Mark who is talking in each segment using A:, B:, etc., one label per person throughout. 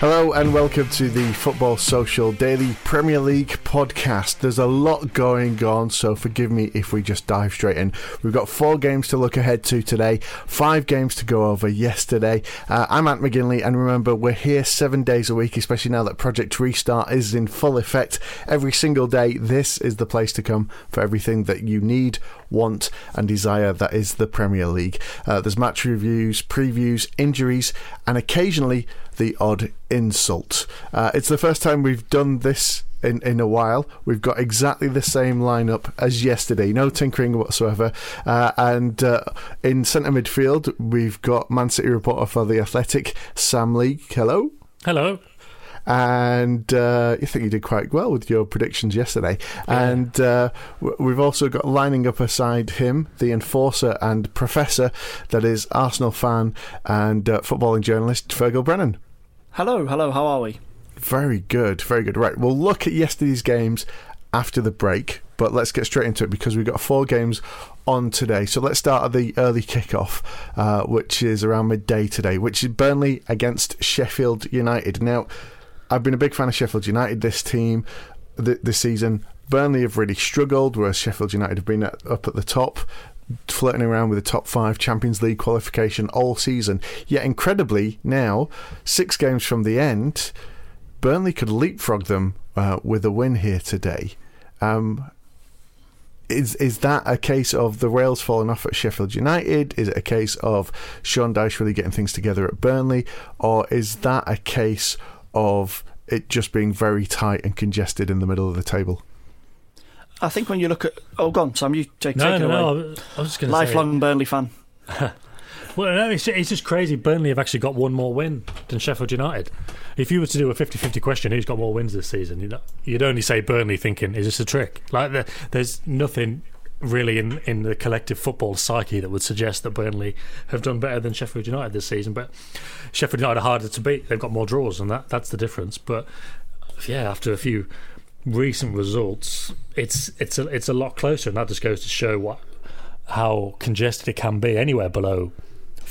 A: Hello and welcome to the Football Social Daily Premier League podcast. There's a lot going on, so forgive me if we just dive straight in. We've got four games to look ahead to today, five games to go over yesterday. Uh, I'm Ant McGinley, and remember, we're here seven days a week, especially now that Project Restart is in full effect. Every single day, this is the place to come for everything that you need, want, and desire. That is the Premier League. Uh, there's match reviews, previews, injuries, and occasionally the odd insult. Uh, it's the first time we've done this in, in a while. We've got exactly the same lineup as yesterday, no tinkering whatsoever. Uh, and uh, in centre midfield, we've got Man City reporter for The Athletic, Sam Lee. Hello.
B: Hello.
A: And uh, I think you did quite well with your predictions yesterday.
B: Yeah.
A: And uh, w- we've also got lining up aside him, the enforcer and professor, that is Arsenal fan and uh, footballing journalist Fergal Brennan.
C: Hello, hello, how are we?
A: Very good, very good. Right, we'll look at yesterday's games after the break, but let's get straight into it because we've got four games on today. So let's start at the early kickoff, uh, which is around midday today, which is Burnley against Sheffield United. Now, I've been a big fan of Sheffield United this team th- this season. Burnley have really struggled, whereas Sheffield United have been at, up at the top flirting around with the top five Champions League qualification all season. Yet, incredibly, now, six games from the end, Burnley could leapfrog them uh, with a win here today. Um, is is that a case of the rails falling off at Sheffield United? Is it a case of Sean Dyche really getting things together at Burnley? Or is that a case of it just being very tight and congested in the middle of the table?
C: I think when you look at. Oh, gone on, Sam, you take,
B: No,
C: take it
B: no,
C: away.
B: no. I was- just going to say.
C: Lifelong Burnley fan.
B: Well, no, it's, it's just crazy. Burnley have actually got one more win than Sheffield United. If you were to do a 50 50 question, who's got more wins this season, you'd, you'd only say Burnley thinking, is this a trick? Like, the, there's nothing really in, in the collective football psyche that would suggest that Burnley have done better than Sheffield United this season. But Sheffield United are harder to beat. They've got more draws, and that, that's the difference. But yeah, after a few recent results, it's it's a, it's a lot closer, and that just goes to show what how congested it can be anywhere below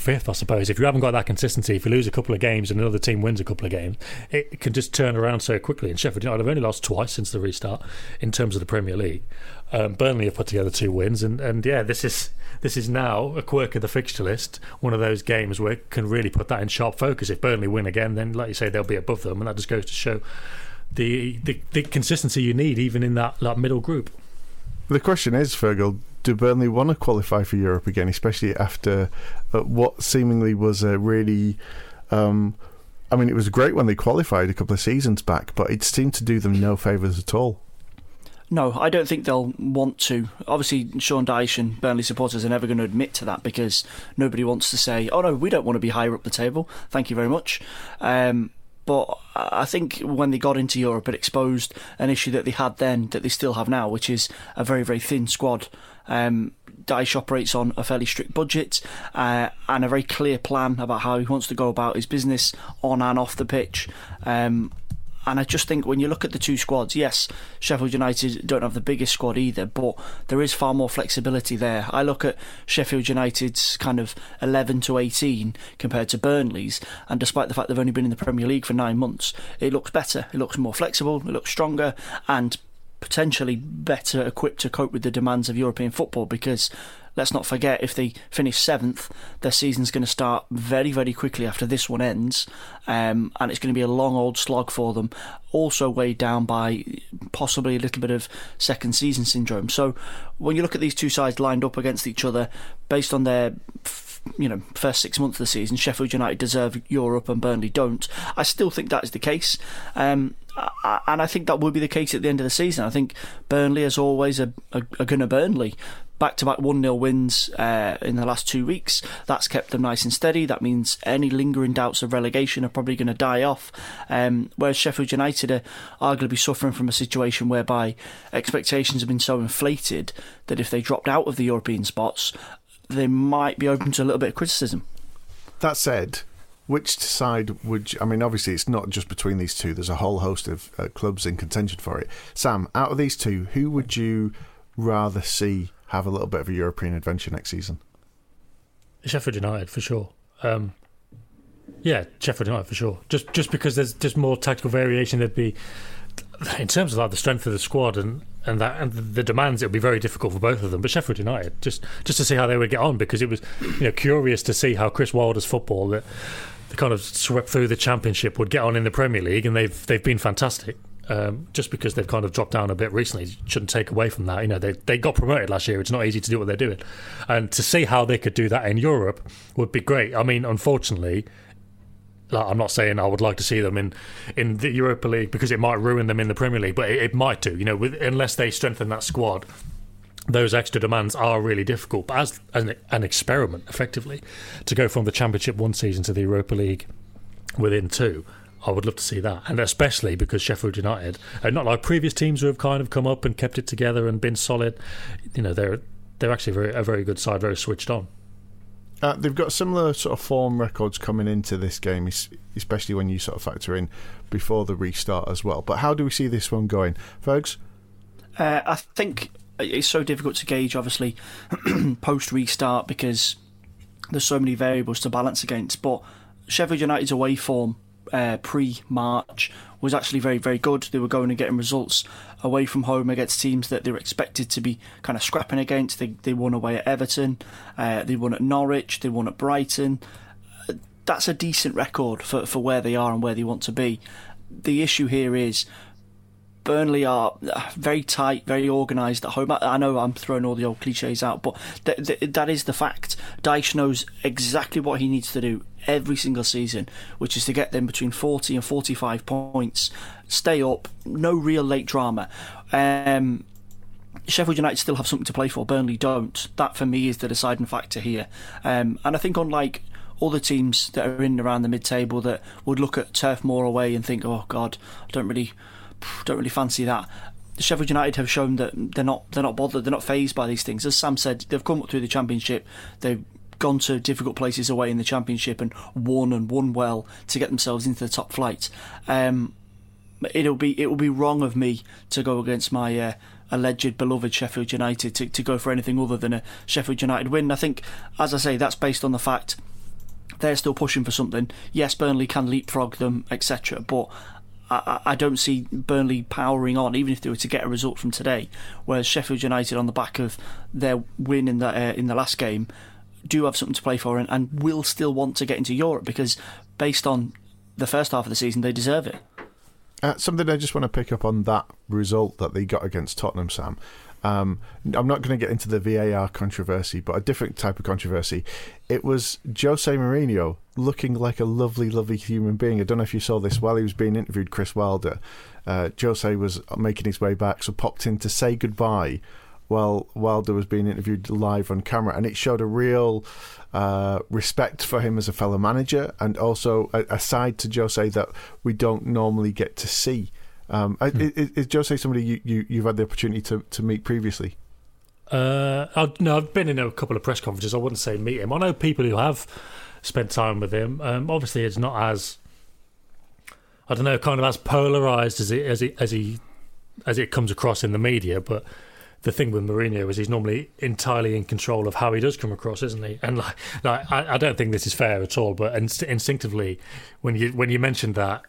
B: fifth, I suppose. If you haven't got that consistency, if you lose a couple of games and another team wins a couple of games, it can just turn around so quickly. And Sheffield United have only lost twice since the restart in terms of the Premier League. Um, Burnley have put together two wins, and, and yeah, this is this is now a quirk of the fixture list. One of those games where it can really put that in sharp focus. If Burnley win again, then like you say, they'll be above them, and that just goes to show the the, the consistency you need even in that, that middle group.
A: The question is, Fergal, do Burnley want to qualify for Europe again, especially after uh, what seemingly was a really. Um, I mean, it was great when they qualified a couple of seasons back, but it seemed to do them no favours at all.
C: No, I don't think they'll want to. Obviously, Sean Dyche and Burnley supporters are never going to admit to that because nobody wants to say, "Oh no, we don't want to be higher up the table." Thank you very much. Um, But I think when they got into Europe, it exposed an issue that they had then that they still have now, which is a very, very thin squad. Um, Dyche operates on a fairly strict budget uh, and a very clear plan about how he wants to go about his business on and off the pitch. Um, and I just think when you look at the two squads, yes, Sheffield United don't have the biggest squad either, but there is far more flexibility there. I look at Sheffield United's kind of 11 to 18 compared to Burnley's, and despite the fact they've only been in the Premier League for nine months, it looks better, it looks more flexible, it looks stronger, and potentially better equipped to cope with the demands of European football because let's not forget if they finish seventh, their season's going to start very, very quickly after this one ends, um, and it's going to be a long old slog for them. Also weighed down by possibly a little bit of second season syndrome. So when you look at these two sides lined up against each other, based on their you know first six months of the season, Sheffield United deserve Europe and Burnley don't. I still think that is the case. Um, and I think that will be the case at the end of the season. I think Burnley, as always, are, are, are going to Burnley. Back to back 1 0 wins uh, in the last two weeks. That's kept them nice and steady. That means any lingering doubts of relegation are probably going to die off. Um, whereas Sheffield United are arguably suffering from a situation whereby expectations have been so inflated that if they dropped out of the European spots, they might be open to a little bit of criticism.
A: That said, which side would you, I mean? Obviously, it's not just between these two. There's a whole host of uh, clubs in contention for it. Sam, out of these two, who would you rather see have a little bit of a European adventure next season?
B: Sheffield United for sure. Um, yeah, Sheffield United for sure. Just just because there's just more tactical variation. There'd be in terms of like the strength of the squad and and that and the demands. It would be very difficult for both of them. But Sheffield United, just just to see how they would get on, because it was you know curious to see how Chris Wilder's football that kind of swept through the Championship would get on in the Premier League, and they've they've been fantastic. Um, just because they've kind of dropped down a bit recently shouldn't take away from that. You know, they they got promoted last year. It's not easy to do what they're doing, and to see how they could do that in Europe would be great. I mean, unfortunately, like, I'm not saying I would like to see them in, in the Europa League because it might ruin them in the Premier League, but it, it might do. You know, with, unless they strengthen that squad, those extra demands are really difficult. But as, as an, an, experiment, effectively, to go from the Championship one season to the Europa League within two, I would love to see that. And especially because Sheffield United are not like previous teams who have kind of come up and kept it together and been solid. You know, they're they're actually very, a very good side, very switched on.
A: Uh, they've got similar sort of form records coming into this game, especially when you sort of factor in before the restart as well. But how do we see this one going, folks?
C: Uh, I think it's so difficult to gauge, obviously, post restart because there's so many variables to balance against. But Sheffield United's away form uh, pre March was actually very, very good. They were going and getting results away from home against teams that they were expected to be kind of scrapping against. They, they won away at Everton, uh, they won at Norwich, they won at Brighton. That's a decent record for, for where they are and where they want to be. The issue here is Burnley are very tight, very organised at home. I know I'm throwing all the old cliches out, but th- th- that is the fact. Dyche knows exactly what he needs to do every single season, which is to get them between 40 and 45 points, stay up, no real late drama. Um, Sheffield United still have something to play for. Burnley don't. That for me is the deciding factor here. Um, and I think unlike other teams that are in around the mid-table that would look at Turf Moor away and think, "Oh God, I don't really, don't really fancy that." Sheffield United have shown that they're not they're not bothered, they're not fazed by these things. As Sam said, they've come up through the Championship, they've gone to difficult places away in the Championship and won and won well to get themselves into the top flight. Um, it'll be it will be wrong of me to go against my uh, alleged beloved Sheffield United to, to go for anything other than a Sheffield United win. I think, as I say, that's based on the fact they're still pushing for something. Yes, Burnley can leapfrog them, etc. But I, I, don't see Burnley powering on, even if they were to get a result from today. Whereas Sheffield United, on the back of their win in the uh, in the last game, do have something to play for and, and will still want to get into Europe because, based on the first half of the season, they deserve it.
A: Uh, something I just want to pick up on that result that they got against Tottenham, Sam. Um, I'm not going to get into the VAR controversy, but a different type of controversy. It was Jose Mourinho looking like a lovely, lovely human being. I don't know if you saw this while he was being interviewed, Chris Wilder. Uh, Jose was making his way back, so popped in to say goodbye while Wilder was being interviewed live on camera, and it showed a real uh, respect for him as a fellow manager, and also a, a side to Jose that we don't normally get to see. Um,
B: Hmm.
A: is, is Jose somebody you, you, you've had the opportunity to, to meet previously?
B: Uh, I, no, I've been in a couple of press conferences. I wouldn't say meet him. I know people who have spent time with him. Um, obviously, it's not as I don't know, kind of as polarized as it as it as he as it comes across in the media. But the thing with Mourinho is he's normally entirely in control of how he does come across, isn't he? And like, like I, I don't think this is fair at all. But inst- instinctively, when you when you mentioned that.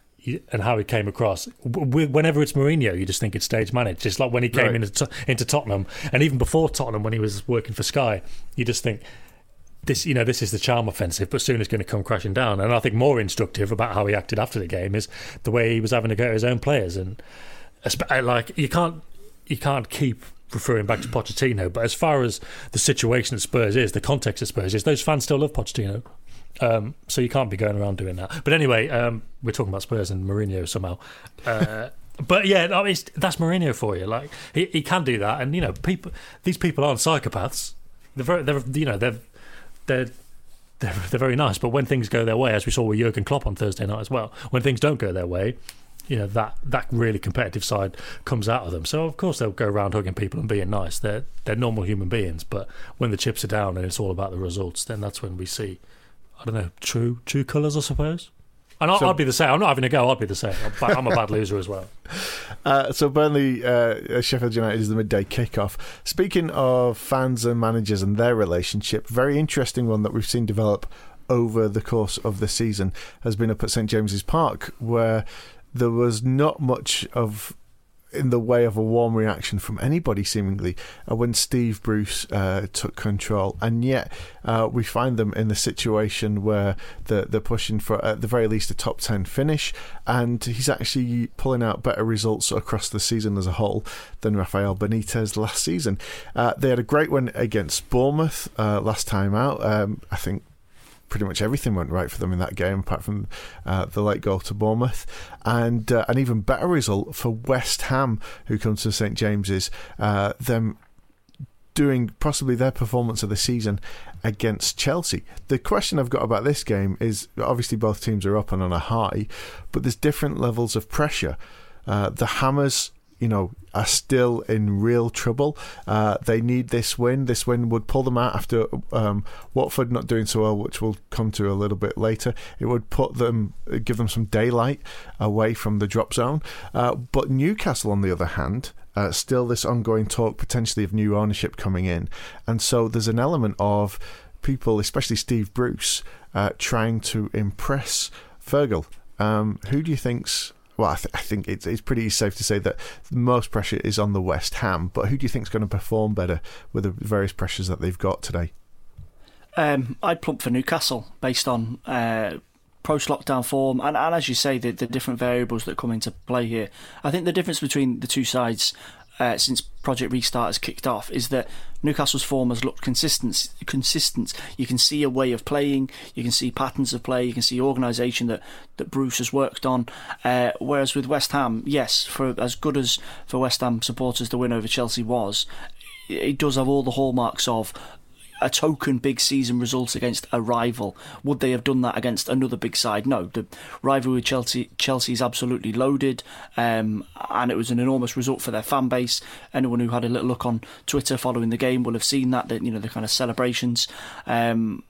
B: And how he came across. Whenever it's Mourinho, you just think it's stage managed. Just like when he came
A: Right.
B: into into Tottenham, and even before Tottenham, when he was working for Sky, you just think this you know this is the charm offensive, but soon it's going to come crashing down. And I think more instructive about how he acted after the game is the way he was having to go at his own players. And like you can't you can't keep referring back to Pochettino, but as far as the situation at Spurs is, the context at Spurs is, those fans still love Pochettino. Um, so you can't be going around doing that. But anyway, um, we're talking about Spurs and Mourinho somehow. Uh, but yeah, I mean, that's Mourinho for you. Like he, he can do that, and you know, people. These people aren't psychopaths. They're very, they're you know, they're they're they're, they're very nice. But when things go their way, as we saw with Jurgen Klopp on Thursday night as well, when things don't go their way, you know that that really competitive side comes out of them. So of course they'll go around hugging people and being nice. They're they're normal human beings. But when the chips are down and it's all about the results, then that's when we see, I don't know, true true colours, I suppose. And I'll,
A: So-
B: I'll be the same. I'm not having a go. I'd be the same. I'm, I'm a bad loser as well.
A: Uh, so Burnley, uh, Sheffield United is the midday kickoff. Speaking of fans and managers and their relationship, very interesting one that we've seen develop over the course of the season has been up at St James's Park, where there was not much of in the way of a warm reaction from anybody seemingly uh, when Steve Bruce uh, took control, and yet uh, we find them in the situation where they're, they're pushing for at the very least a top ten finish, and he's actually pulling out better results across the season as a whole than Rafael Benitez last season. Uh, they had a great win against Bournemouth uh, last time out. Um, I think pretty much everything went right for them in that game, apart from uh, the late goal to Bournemouth, and uh, an even better result for West Ham, who come to St James's. Uh, them doing possibly their performance of the season against Chelsea. The question I've got about this game is obviously both teams are up and on a high, but there's different levels of pressure. Uh, the Hammers, you know, are still in real trouble. Uh, they need this win. This win would pull them out after um, Watford not doing so well, which we'll come to a little bit later. It would put them, give them some daylight away from the drop zone. Uh, but Newcastle, on the other hand, uh, still this ongoing talk potentially of new ownership coming in, and so there's an element of people, especially Steve Bruce, uh, trying to impress Fergal. Um, who do you think's well, I, th- I think it's, it's pretty safe to say that most pressure is on the West Ham. But who do you think is going to perform better with the various pressures that they've got today?
C: Um, I'd plump for Newcastle based on uh, post lockdown form, and, and as you say, the, the different variables that come into play here. I think the difference between the two sides uh, since Project Restart has kicked off is that Newcastle's form has looked consistent. Consistent. You can see a way of playing. You can see patterns of play. You can see organisation that that Bruce has worked on. Uh, whereas with West Ham, yes, for as good as for West Ham supporters the win over Chelsea was, it does have all the hallmarks of a token big season result against a rival. Would they have done that against another big side? No. The rivalry with Chelsea Chelsea is absolutely loaded, um, and it was an enormous result for their fan base. Anyone who had a little look on Twitter following the game will have seen that. That you know the kind of celebrations. Um,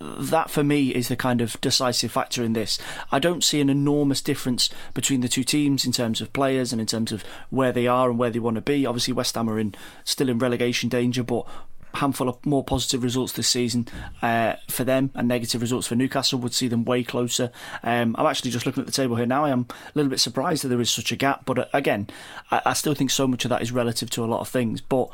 C: that for me is the kind of decisive factor in this. I don't see an enormous difference between the two teams in terms of players and in terms of where they are and where they want to be. Obviously, West Ham are in still in relegation danger, but handful of more positive results this season uh, for them and negative results for Newcastle would see them way closer. Um, I'm actually just looking at the table here now. I am a little bit surprised that there is such a gap, but uh, again, I, I still think so much of that is relative to a lot of things. But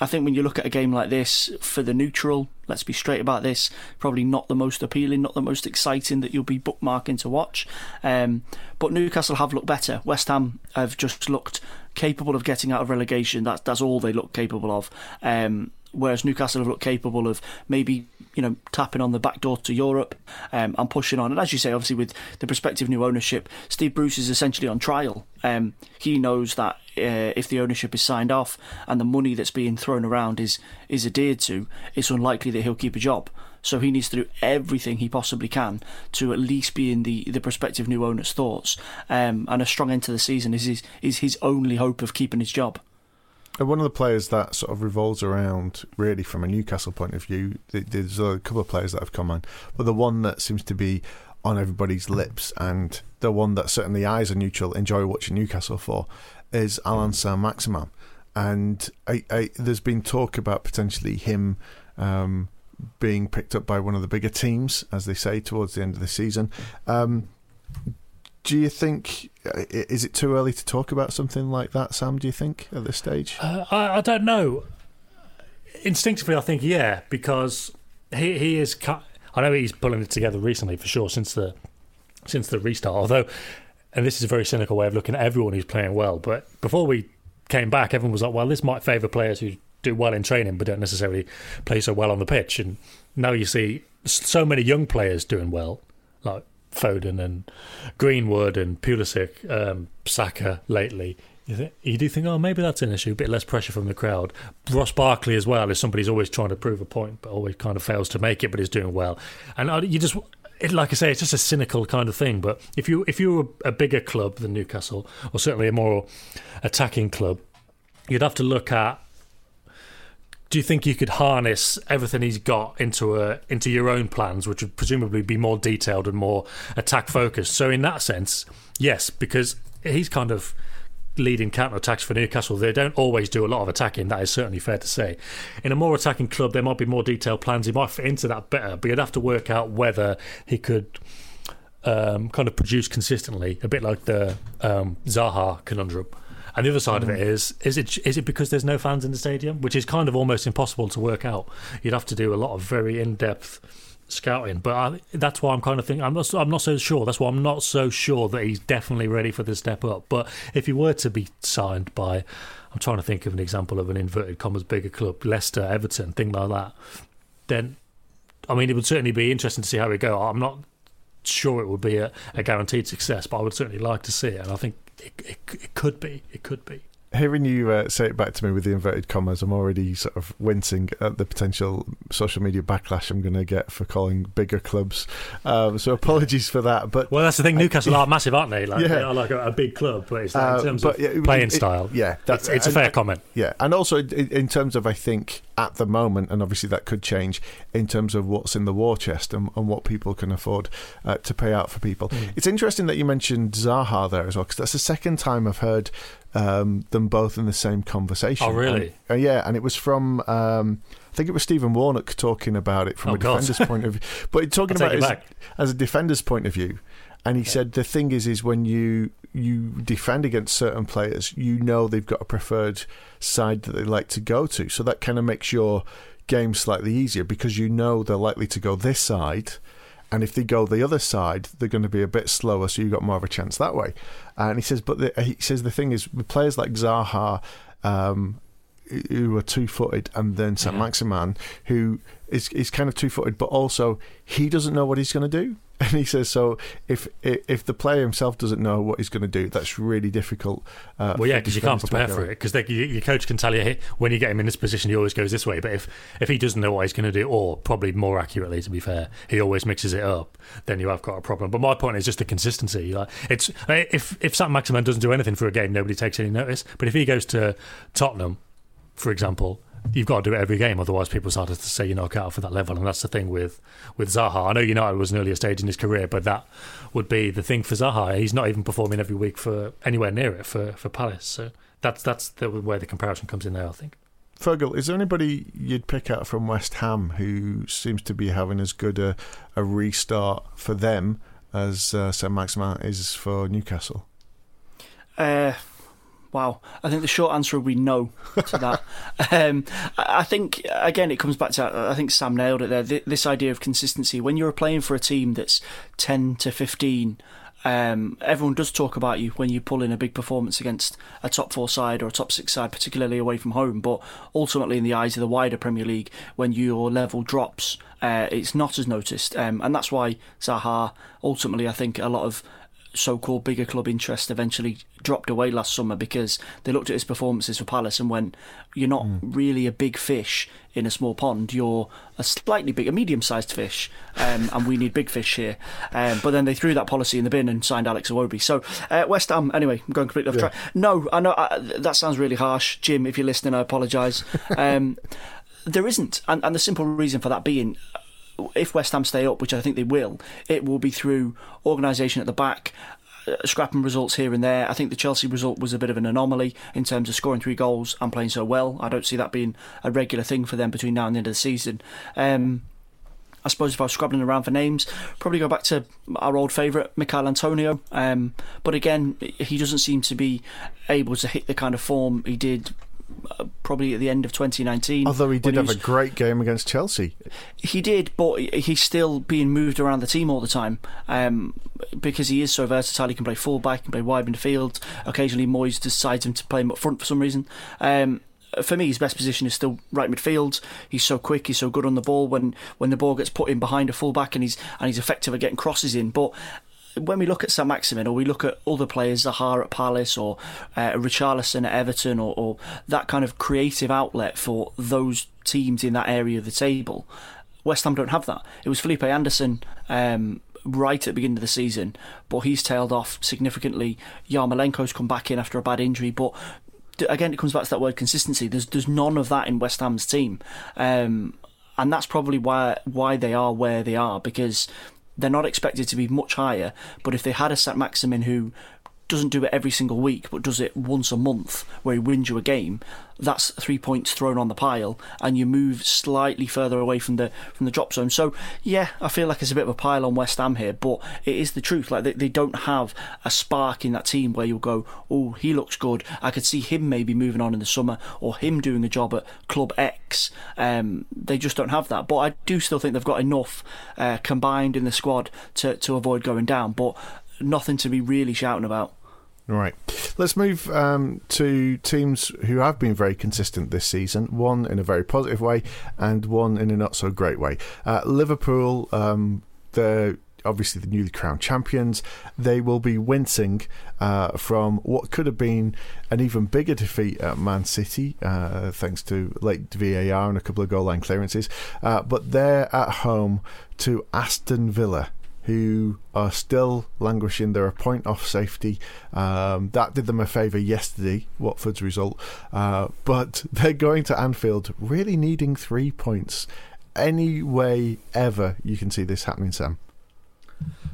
C: I think when you look at a game like this, for the neutral, let's be straight about this, probably not the most appealing, not the most exciting that you'll be bookmarking to watch. Um, but Newcastle have looked better. West Ham have just looked capable of getting out of relegation. That's that's all they look capable of. Um, whereas Newcastle have looked capable of maybe you know, tapping on the back door to Europe um, and pushing on. And as you say, obviously with the prospective new ownership, Steve Bruce is essentially on trial. Um, he knows that uh, if the ownership is signed off and the money that's being thrown around is is adhered to, it's unlikely that he'll keep a job. So he needs to do everything he possibly can to at least be in the, the prospective new owner's thoughts. Um, and a strong end to the season is his, is his only hope of keeping his job.
A: And one of the players that sort of revolves around, really, from a Newcastle point of view, there's a couple of players that have come on, but the one that seems to be on everybody's lips and the one that certainly eyes are neutral enjoy watching Newcastle for is Allan Saint-Maximin. And I, I, there's been talk about potentially him um, being picked up by one of the bigger teams, as they say, towards the end of the season. Um, do you think is it too early to talk about something like that, Sam? Do you think at this stage?
B: Uh, I, I, don't know. Instinctively, I think yeah, because he he is. I know he's pulling it together recently for sure since the since the restart. Although, and this is a very cynical way of looking at everyone who's playing well. But before we came back, everyone was like, "Well, this might favour players who do well in training but don't necessarily play so well on the pitch. And now you see so many young players doing well, like Foden and Greenwood and Pulisic, um, Saka lately. You, you do think, oh, maybe that's an issue, a bit less pressure from the crowd. Ross Barkley as well is somebody who's always trying to prove a point, but always kind of fails to make it, but is doing well. And you just, it, like I say, it's just a cynical kind of thing. But if you if you were a bigger club than Newcastle, or certainly a more attacking club, you'd have to look at do you think you could harness everything he's got into a into your own plans, which would presumably be more detailed and more attack focused? So in that sense, yes, because he's kind of leading counter attacks for Newcastle. They don't always do a lot of attacking. That is certainly fair to say. In a more attacking club, there might be more detailed plans. He might fit into that better, but you'd have to work out whether he could. Um, kind of produce consistently, a bit like the um, Zaha conundrum. And the other side mm. of it is is it is it because there's no fans in the stadium, which is kind of almost impossible to work out. You'd have to do a lot of very in depth scouting. But I, that's why I'm kind of thinking I'm not I'm not so sure. That's why I'm not so sure that he's definitely ready for the step up. But if he were to be signed by, I'm trying to think of an example of an inverted commas bigger club, Leicester, Everton, thing like that, then I mean it would certainly be interesting to see how we go. I'm not sure it would be a, a guaranteed success, but I would certainly like to see it. And I think it, it, it could be. It could be
A: hearing you uh, say it back to me with the inverted commas, I'm already sort of wincing at the potential social media backlash I'm going to get for calling bigger clubs. Um, so apologies for that. But
B: well, that's the thing. Newcastle are massive, aren't they? Like, yeah. they are like a, a big club, but it's uh, in terms but, of playing it, style.
A: Yeah,
B: that's it's, it's a fair comment.
A: Yeah, and also in, in, terms of I think at the moment, and obviously that could change in terms of what's in the war chest and, and what people can afford uh, to pay out for people. Mm. It's interesting that you mentioned Zaha there as well, because that's the second time I've heard um, them both in the same conversation.
B: Oh, really?
A: And, uh, yeah, and it was from um, I think it was Stephen Warnock talking about it from
B: oh,
A: a defender's point of view, but talking about it as, as, a defender's point of view. And he yeah. said the thing is, is when you you defend against certain players, you know they've got a preferred side that they like to go to, so that kind of makes your game slightly easier because you know they're likely to go this side and if they go the other side, they're going to be a bit slower, so you've got more of a chance that way. And he says, but the, he says the thing is, with players like Zaha, um, who are two footed, and then Saint Maximin, who is is kind of two footed, but also he doesn't know what he's going to do. And he says, so if if the player himself doesn't know what he's going to do, that's really difficult.
B: Uh, well, yeah, because you can't prepare for it. Because your coach can tell you when you get him in this position, he always goes this way. But if if he doesn't know what he's going to do, or probably more accurately, to be fair, he always mixes it up, then you have got a problem. But my point is just the consistency. Like it's if if Saint-Maximin doesn't do anything for a game, nobody takes any notice. But if he goes to Tottenham, for example you've got to do it every game, otherwise people start to say you're not cut out for that level. And that's the thing with with Zaha. I know United was an earlier stage in his career, but that would be the thing for Zaha. He's not even performing every week for anywhere near it for for Palace. So that's that's the, where the comparison comes in there. I think.
A: Fergal, is there anybody you'd pick out from West Ham who seems to be having as good a, a restart for them as uh, Saint-Maximin is for Newcastle?
C: Uh, Wow, I think the short answer would be no to that. um, I think again it comes back to I think Sam nailed it there. This idea of consistency when you're playing for a team that's ten to fifteen um, everyone does talk about you when you pull in a big performance against a top four side or a top six side, particularly away from home. But ultimately, in the eyes of the wider Premier League, when your level drops, uh, it's not as noticed. Um, and that's why Zaha, ultimately, I think a lot of so-called bigger club interest eventually dropped away last summer because they looked at his performances for Palace and went, "You're not mm. really a big fish in a small pond. You're a slightly big, a medium-sized fish, um, and we need big fish here." Um, but then they threw that policy in the bin and signed Alex Iwobi. So uh, West Ham, anyway, I'm going completely off yeah. track. No, I know I, that sounds really harsh, Jim. If you're listening, I apologise. Um, there isn't, and, and the simple reason for that being if West Ham stay up, which I think they will, it will be through organisation at the back. Uh, scrapping results here and there. I think the Chelsea result was a bit of an anomaly in terms of scoring three goals and playing so well. I don't see that being a regular thing for them between now and the end of the season. Um, I suppose if I was scrabbling around for names, probably go back to our old favourite, Michail Antonio. Um, but again, he doesn't seem to be able to hit the kind of form he did probably at the end of 2019.
A: Although he did he have was, a great game against Chelsea.
C: He did, but he's still being moved around the team all the time um, because he is so versatile. He can play fullback, he can play wide in the field. Occasionally, Moyes decides him to play him up front for some reason. Um, for me, his best position is still right midfield. He's so quick. He's so good on the ball when, when the ball gets put in behind a fullback, and he's and he's effective at getting crosses in. But when we look at St Maximin or we look at other players, Zaha at Palace or uh, Richarlison at Everton or, or, that kind of creative outlet for those teams in that area of the table, West Ham don't have that. It was Felipe Anderson um, right at the beginning of the season, but he's tailed off significantly. Yarmolenko's come back in after a bad injury, but again, it comes back to that word consistency. There's there's none of that in West Ham's team. Um, and that's probably why why they are where they are because they're not expected to be much higher, but if they had a St Maximin who doesn't do it every single week, but does it once a month, where he wins you a game, that's three points thrown on the pile, and you move slightly further away from the from the drop zone. So yeah, I feel like it's a bit of a pile on West Ham here, but it is the truth. Like they, they don't have a spark in that team where you'll go, oh, he looks good. I could see him maybe moving on in the summer, or him doing a job at Club X. Um, they just don't have that. But I do still think they've got enough uh, combined in the squad to to avoid going down. But nothing to be really shouting about.
A: Right. Let's move um, to teams who have been very consistent this season. One in a very positive way, and one in a not so great way. Uh, Liverpool, um, they're obviously the newly crowned champions. They will be wincing uh, from what could have been an even bigger defeat at Man City, uh, thanks to late VAR and a couple of goal line clearances. Uh, but they're at home to Aston Villa who are still languishing. They're a point off safety. Um, that did them a favour yesterday, Watford's result. Uh, but they're going to Anfield really needing three points. Any way ever you can see this happening, Sam?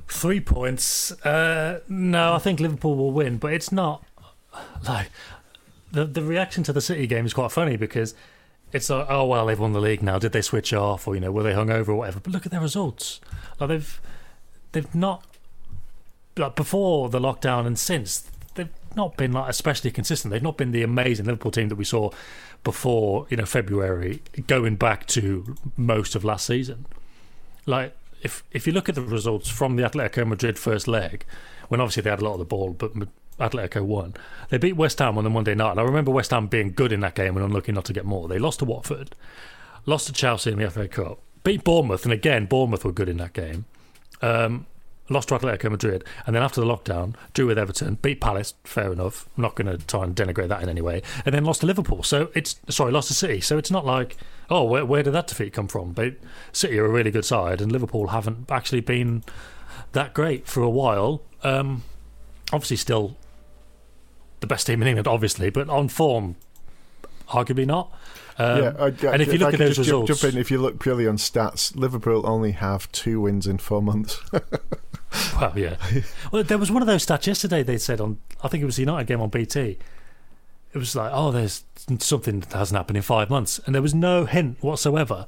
B: Three points. Uh, no, I think Liverpool will win, but it's not like the the reaction to the City game is quite funny because it's like, oh well, they've won the league now. Did they switch off, or you know, were they hungover or whatever? But look at their results. Like they've they've not like before the lockdown and since they've not been like especially consistent. They've not been the amazing Liverpool team that we saw before you know February, going back to most of last season. Like if if you look at the results from the Atletico Madrid first leg, when obviously they had a lot of the ball, but Atletico won. They beat West Ham on the Monday night. And I remember West Ham being good in that game and unlucky not to get more. They lost to Watford, lost to Chelsea in the FA Cup, beat Bournemouth, and again Bournemouth were good in that game. Um, lost to Atletico Madrid, and then after the lockdown, drew with Everton, beat Palace, fair enough. I'm not going to try and denigrate that in any way, and then lost to Liverpool. So it's sorry, lost to City. So it's not like oh, where, where did that defeat come from? But City are a really good side, and Liverpool haven't actually been that great for a while. Um, obviously, still the best team in England, obviously, but on form, arguably not. Um, yeah, I, I, and if you look at those
A: just
B: results,
A: jump in. If you look purely on stats, Liverpool only have two wins in four months.
B: well, yeah. Well, there was one of those stats yesterday. They said on, I think it was the United game on BT. It was like, oh, there's something that hasn't happened in five months, and there was no hint whatsoever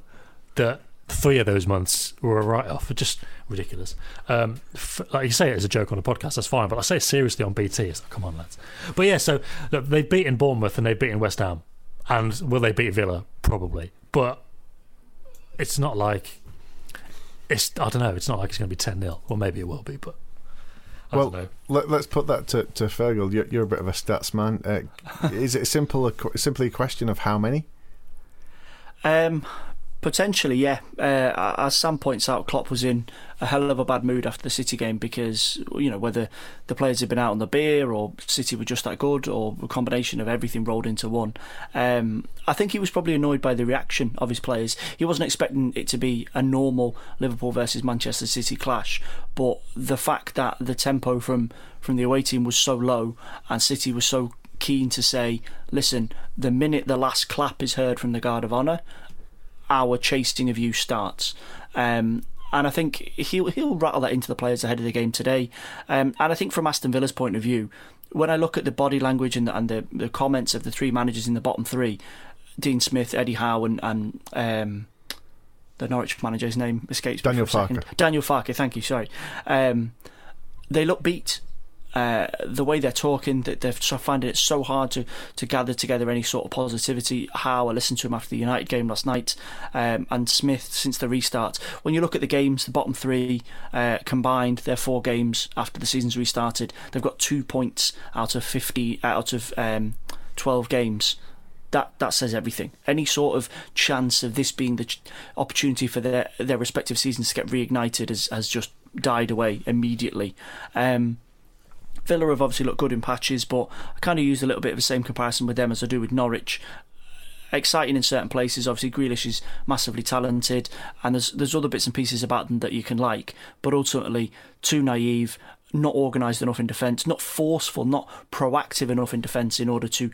B: that three of those months were a write-off. Just ridiculous. Um, f- like you say it as a joke on a podcast, that's fine. But I say it seriously on BT. It's like, come on, lads. But yeah, so look, they've beaten Bournemouth and they've beaten West Ham. And will they beat Villa? Probably. But it's not like it's I don't know. It's not like it's going to be ten 0 Well, maybe it will be, but I
A: well,
B: don't.
A: Let, us put that to, to Fergal. You're, you're, a bit of a stats man. Uh, is it simple, a, simply a question of how many?
C: Um, Potentially, yeah. Uh, as Sam points out, Klopp was in a hell of a bad mood after the City game because you know whether the players had been out on the beer or City were just that good or a combination of everything rolled into one. Um, I think he was probably annoyed by the reaction of his players. He wasn't expecting it to be a normal Liverpool versus Manchester City clash, but the fact that the tempo from from the away team was so low and City was so keen to say, listen, the minute the last clap is heard from the guard of honour, our chasing of you starts. Um, and I think he'll he'll rattle that into the players ahead of the game today. Um, and I think from Aston Villa's point of view, when I look at the body language and the, and the, the comments of the three managers in the bottom three, Dean Smith, Eddie Howe, and, and um, the Norwich manager's name escapes
A: Daniel
C: me for a second. Daniel Farke, thank you. Sorry, um, they look beat uh, the way they're talking, that they're finding it so hard to, to gather together any sort of positivity. Howe I listened to him after the United game last night, um, and Smith since the restart. When you look at the games, the bottom three uh, combined, their four games after the season's restarted, they've got two points out of fifty out of um, twelve games that that says everything. Any sort of chance of this being the ch- opportunity for their their respective seasons to get reignited has has just died away immediately. Um, Villa have obviously looked good in patches, but I kind of use a little bit of the same comparison with them as I do with Norwich. Exciting in certain places. Obviously, Grealish is massively talented, and there's there's other bits and pieces about them that you can like. But ultimately, too naive, not organised enough in defence, not forceful, not proactive enough in defence in order to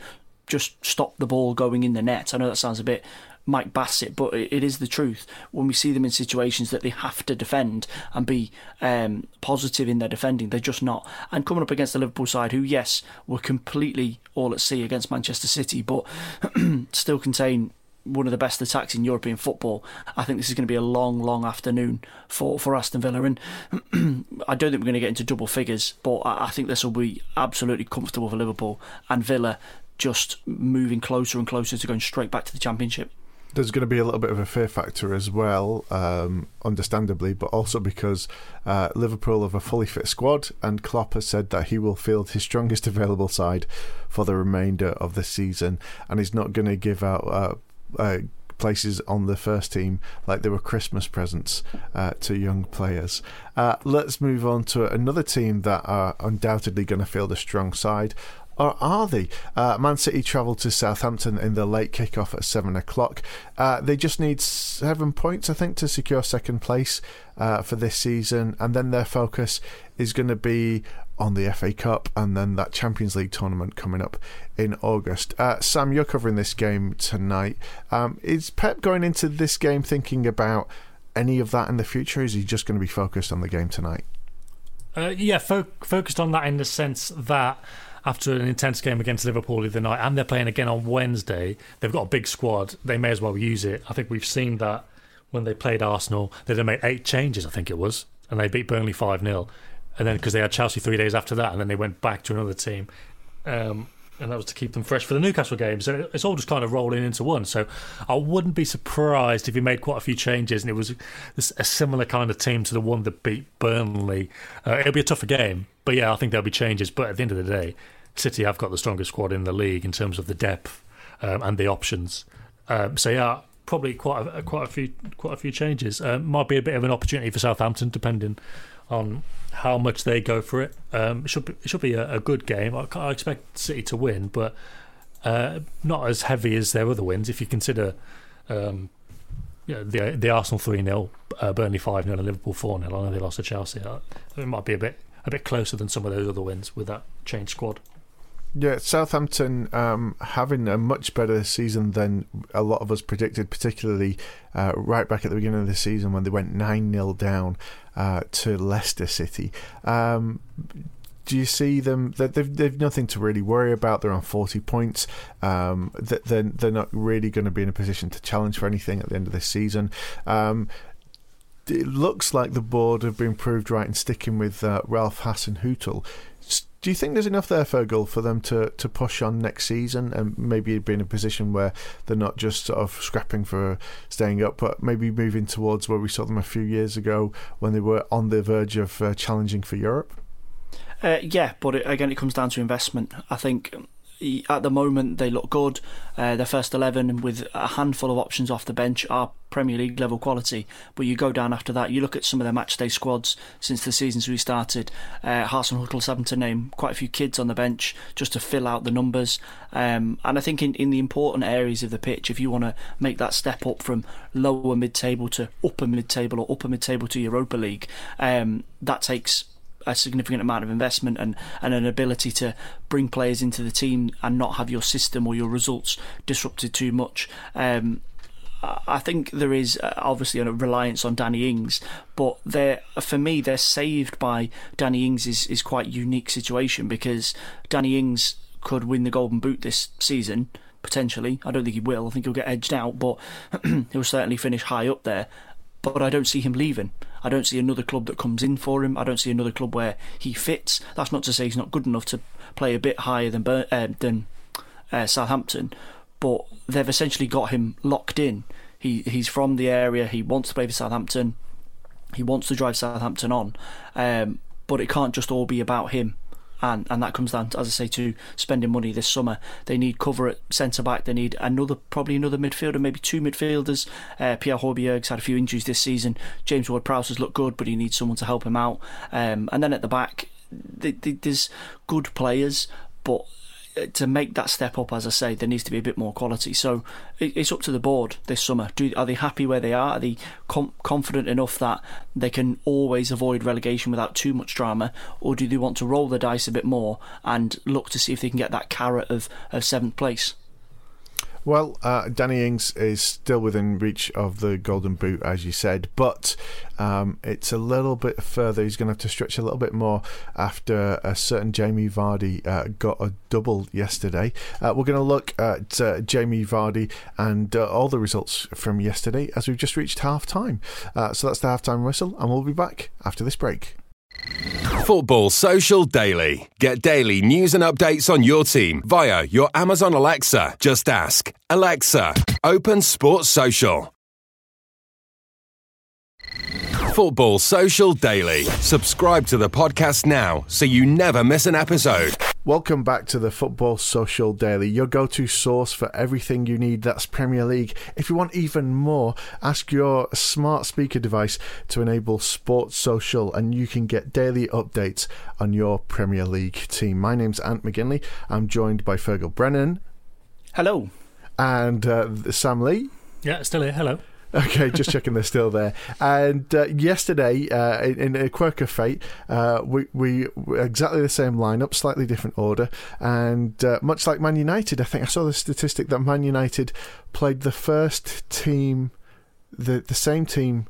C: just stop the ball going in the net. I know that sounds a bit Mike Bassett, but it is the truth. When we see them in situations that they have to defend and be um, positive in their defending, they're just not. And coming up against the Liverpool side, who, yes, were completely all at sea against Manchester City, but still contain one of the best attacks in European football. I think this is going to be a long, long afternoon for, for Aston Villa. And I don't think we're going to get into double figures, but I, I think this will be absolutely comfortable for Liverpool and Villa just moving closer and closer to going straight back to the Championship.
A: There's going to be a little bit of a fear factor as well, um, understandably, but also because uh, Liverpool have a fully fit squad, and Klopp has said that he will field his strongest available side for the remainder of the season, and he's not going to give out. Uh, uh, places on the first team like they were Christmas presents uh, to young players. Uh, let's move on to another team that are undoubtedly going to field a strong side or are they? Uh, Man City travel to Southampton in the late kickoff at seven o'clock. Uh, they just need seven points, I think, to secure second place uh, for this season, and then their focus is going to be on the FA Cup and then that Champions League tournament coming up in August. Uh, Sam, you're covering this game tonight. Um, is Pep going into this game thinking about any of that in the future? Is he just going to be focused on the game tonight?
B: Uh, yeah, fo- focused on that in the sense that after an intense game against Liverpool the other night, and they're playing again on Wednesday. They've got a big squad. They may as well use it. I think we've seen that when they played Arsenal. They made eight changes, I think it was, and they beat Burnley 5 0. And then because they had Chelsea three days after that, and then they went back to another team. Um, and that was to keep them fresh for the Newcastle game. So it's all just kind of rolling into one. So I wouldn't be surprised if he made quite a few changes and it was a similar kind of team to the one that beat Burnley. Uh, it'll be a tougher game, but yeah, I think there'll be changes. But at the end of the day, City have got the strongest squad in the league in terms of the depth um, and the options. Um, so yeah, probably quite a, quite a few quite a few changes. Um, might be a bit of an opportunity for Southampton, depending on how much they go for it. Um, it should be, it should be a, a good game. I, I, expect City to win, but uh, not as heavy as their other wins. If you consider um, the the Arsenal three 0 uh, Burnley five 0 and Liverpool four 0 I know they lost to Chelsea. It might be a bit a bit closer than some of those other wins with that changed squad.
A: Yeah, Southampton um, having a much better season than a lot of us predicted, particularly uh, right back at the beginning of the season when they went 9 0 down uh, to Leicester City. Um, do you see them? They've, they've nothing to really worry about. They're on 40 points. Um, they're, they're not really going to be in a position to challenge for anything at the end of this season. Um, it looks like the board have been proved right in sticking with uh, Ralph Hasenhüttl do you think there's enough there, Fergal, for them to, to push on next season and maybe be in a position where they're not just sort of scrapping for staying up, but maybe moving towards where we saw them a few years ago when they were on the verge of uh, challenging for Europe?
C: Uh, yeah, but it, again, it comes down to investment. I think at the moment they look good. Uh, their first 11 with a handful of options off the bench are Premier League level quality. But you go down after that, you look at some of their matchday squads since the season's restarted. Uh, Hasenhüttl's having to name quite a few kids on the bench just to fill out the numbers. Um, and I think in, in the important areas of the pitch, if you want to make that step up from lower mid table to upper mid table or upper mid table to Europa League, um, that takes a significant amount of investment and, and an ability to bring players into the team and not have your system or your results disrupted too much. Um, I think there is uh, obviously a reliance on Danny Ings, but they for me they're saved by Danny Ings is, is quite unique situation because Danny Ings could win the Golden Boot this season potentially. I don't think he will. I think he'll get edged out, but he'll certainly finish high up there. But I don't see him leaving. I don't see another club that comes in for him. I don't see another club where he fits. That's not to say he's not good enough to play a bit higher than uh, than uh, Southampton, but they've essentially got him locked in. He he's from the area. He wants to play for Southampton. He wants to drive Southampton on, um, but it can't just all be about him and and that comes down, to, as I say, to spending money this summer. They need cover at centre back. They need another, probably another midfielder, maybe two midfielders. Uh, Pierre Højbjerg's had a few injuries this season. James Ward-Prowse has looked good, but he needs someone to help him out. Um, and then at the back, there's good players, but to make that step up, as I say, there needs to be a bit more quality. So it's up to the board this summer. Do, are they happy where they are? Are they com- confident enough that they can always avoid relegation without too much drama, or do they want to roll the dice a bit more and look to see if they can get that carrot of, of seventh place?
A: Well, uh, Danny Ings is still within reach of the Golden Boot, as you said, but um, it's a little bit further. He's going to have to stretch a little bit more after a certain Jamie Vardy uh, got a double yesterday. Uh, we're going to look at uh, Jamie Vardy and uh, all the results from yesterday as we've just reached half time. Uh, so that's the half time whistle, and we'll be back after this break.
D: Football Social Daily. Get daily news and updates on your team via your Amazon Alexa. Just ask Alexa, open Sports Social. Football Social Daily. Subscribe to the podcast now so you never miss an episode.
A: Welcome back to the Football Social Daily, your go to source for everything you need. That's Premier League. If you want even more, ask your smart speaker device to enable Sports Social and you can get daily updates on your Premier League team. My name's Ant McGinley. I'm joined by Fergal Brennan.
C: Hello.
A: And uh, Sam Lee.
B: Yeah, still here. Hello.
A: Okay, just checking they're still there. And uh, yesterday, uh, in, in, a quirk of fate, uh, we, we exactly the same lineup, slightly different order, and uh, much like Man United, I think I saw the statistic that Man United played the first team, the the same team,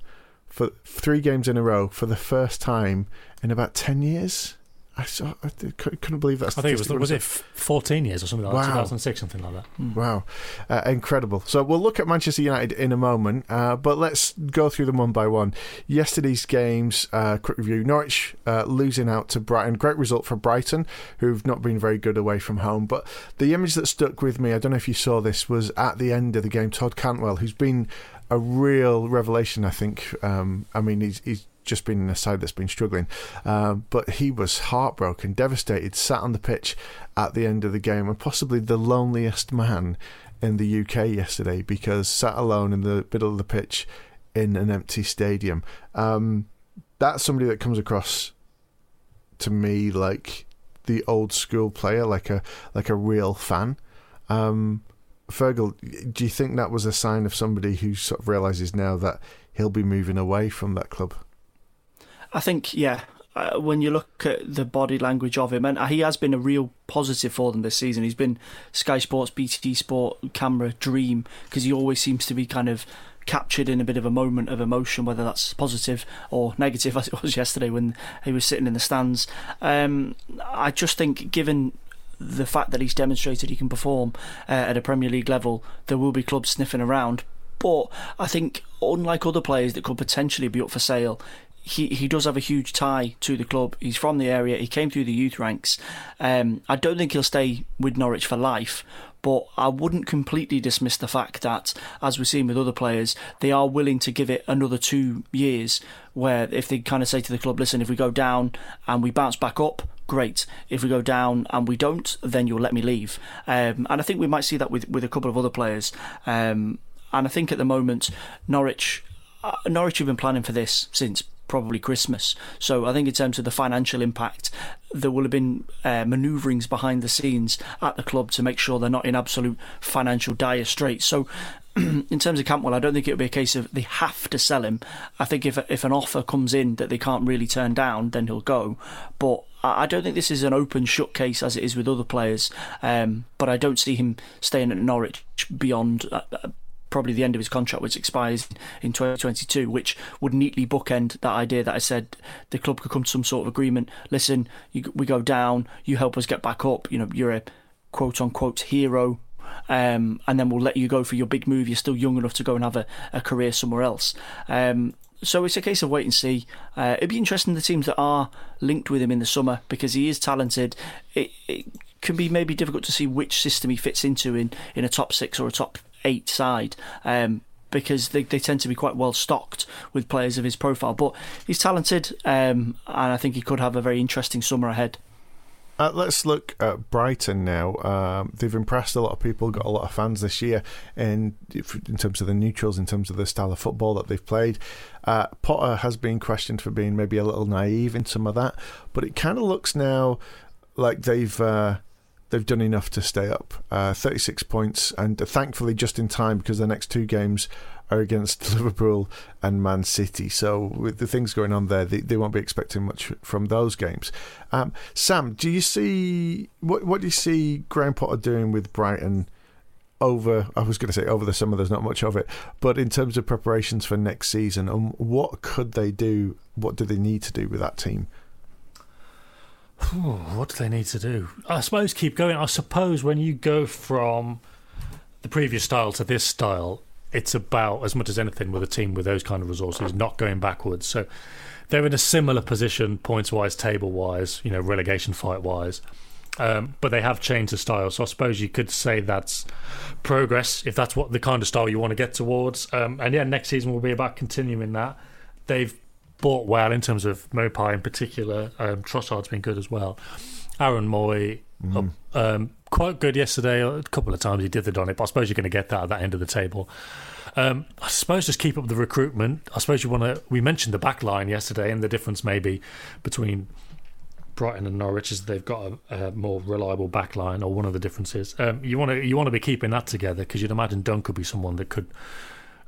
A: for three games in a row for the first time in about ten years. I, saw, I couldn't believe that.
B: I think it was was it 14 years or something like wow. that, 2006, something like that.
A: Mm. Wow, uh, incredible. So we'll look at Manchester United in a moment, uh, but let's go through them one by one. Yesterday's games, uh, quick review: Norwich uh, losing out to Brighton. Great result for Brighton, who've not been very good away from home. But the image that stuck with me, I don't know if you saw this, was at the end of the game. Todd Cantwell, who's been a real revelation, I think. Um, I mean, he's, he's just been in a side that's been struggling. Um, but he was heartbroken, devastated, sat on the pitch at the end of the game, and possibly the loneliest man in the UK yesterday because sat alone in the middle of the pitch in an empty stadium. Um, that's somebody that comes across to me like the old school player, like a like a real fan. Um, Fergal, do you think that was a sign of somebody who sort of realizes now that he'll be moving away from that club?
C: I think, yeah, uh, when you look at the body language of him, and he has been a real positive for them this season. He's been Sky Sports, BT Sport, camera dream because he always seems to be kind of captured in a bit of a moment of emotion, whether that's positive or negative, as it was yesterday when he was sitting in the stands. Um, I just think, given the fact that he's demonstrated he can perform uh, at a Premier League level, there will be clubs sniffing around. But I think, unlike other players that could potentially be up for sale, he, he does have a huge tie to the club. He's from the area. He came through the youth ranks. Um, I don't think he'll stay with Norwich for life, but I wouldn't completely dismiss the fact that, as we've seen with other players, they are willing to give it another two years. Where if they kind of say to the club, listen, if we go down and we bounce back up, great. If we go down and we don't, then you'll let me leave. Um, and I think we might see that with, with a couple of other players. Um, and I think at the moment, Norwich, uh, Norwich have been planning for this since probably Christmas. So I think in terms of the financial impact, there will have been uh, manoeuvrings behind the scenes at the club to make sure they're not in absolute financial dire straits. So in terms of Cantwell, I don't think it'll be a case of they have to sell him. I think if if an offer comes in that they can't really turn down, then he'll go. But I don't think this is an open shut case as it is with other players. Um, but I don't see him staying at Norwich beyond. Uh, uh probably the end of his contract, which expires in 2022, which would neatly bookend that idea that I said the club could come to some sort of agreement. Listen, you, we go down, you help us get back up. You know, you're a quote unquote hero. Um, and then we'll let you go for your big move. You're still young enough to go and have a, a career somewhere else. Um, so it's a case of wait and see. Uh, it'd be interesting the teams that are linked with him in the summer because he is talented. It, it can be maybe difficult to see which system he fits into in, in a top six or a top eight side. Um, because they, they tend to be quite well stocked with players of his profile. But he's talented, um, and I think he could have a very interesting summer ahead.
A: Uh, let's look at Brighton now. Um, they've impressed a lot of people, got a lot of fans this year in in terms of the neutrals, in terms of the style of football that they've played. Uh, Potter has been questioned for being maybe a little naive in some of that, but it kind of looks now like they've uh, they've done enough to stay up. Uh, 36 points, and thankfully just in time because the next two games are against Liverpool and Man City. So with the things going on there, they, they won't be expecting much from those games. Um, Sam, do you see what what do you see Graham Potter doing with Brighton? Over, I was going to say over the summer. There's not much of it, but in terms of preparations for next season, and um, what could they do? What do they need to do with that team
B: what do they need to do? I suppose keep going. I suppose when you go from the previous style to this style, it's about as much as anything with a team with those kind of resources, not going backwards. So they're in a similar position, points wise, table wise, you know, relegation fight wise. Um, but they have changed the style, so I suppose you could say that's progress if that's what the kind of style you want to get towards. Um, and yeah, next season will be about continuing that. They've bought well in terms of Maupay in particular. Um, Trossard's been good as well. Aaron Mooy, mm. um, quite good yesterday. A couple of times he did the on it, but I suppose you're going to get that at that end of the table. Um, I suppose just keep up the recruitment. I suppose you want to. We mentioned the back line yesterday, and the difference maybe between Brighton and Norwich is they've got a, a more reliable back line, or one of the differences. Um, you want to you want to be keeping that together because you'd imagine Dunk could be someone that could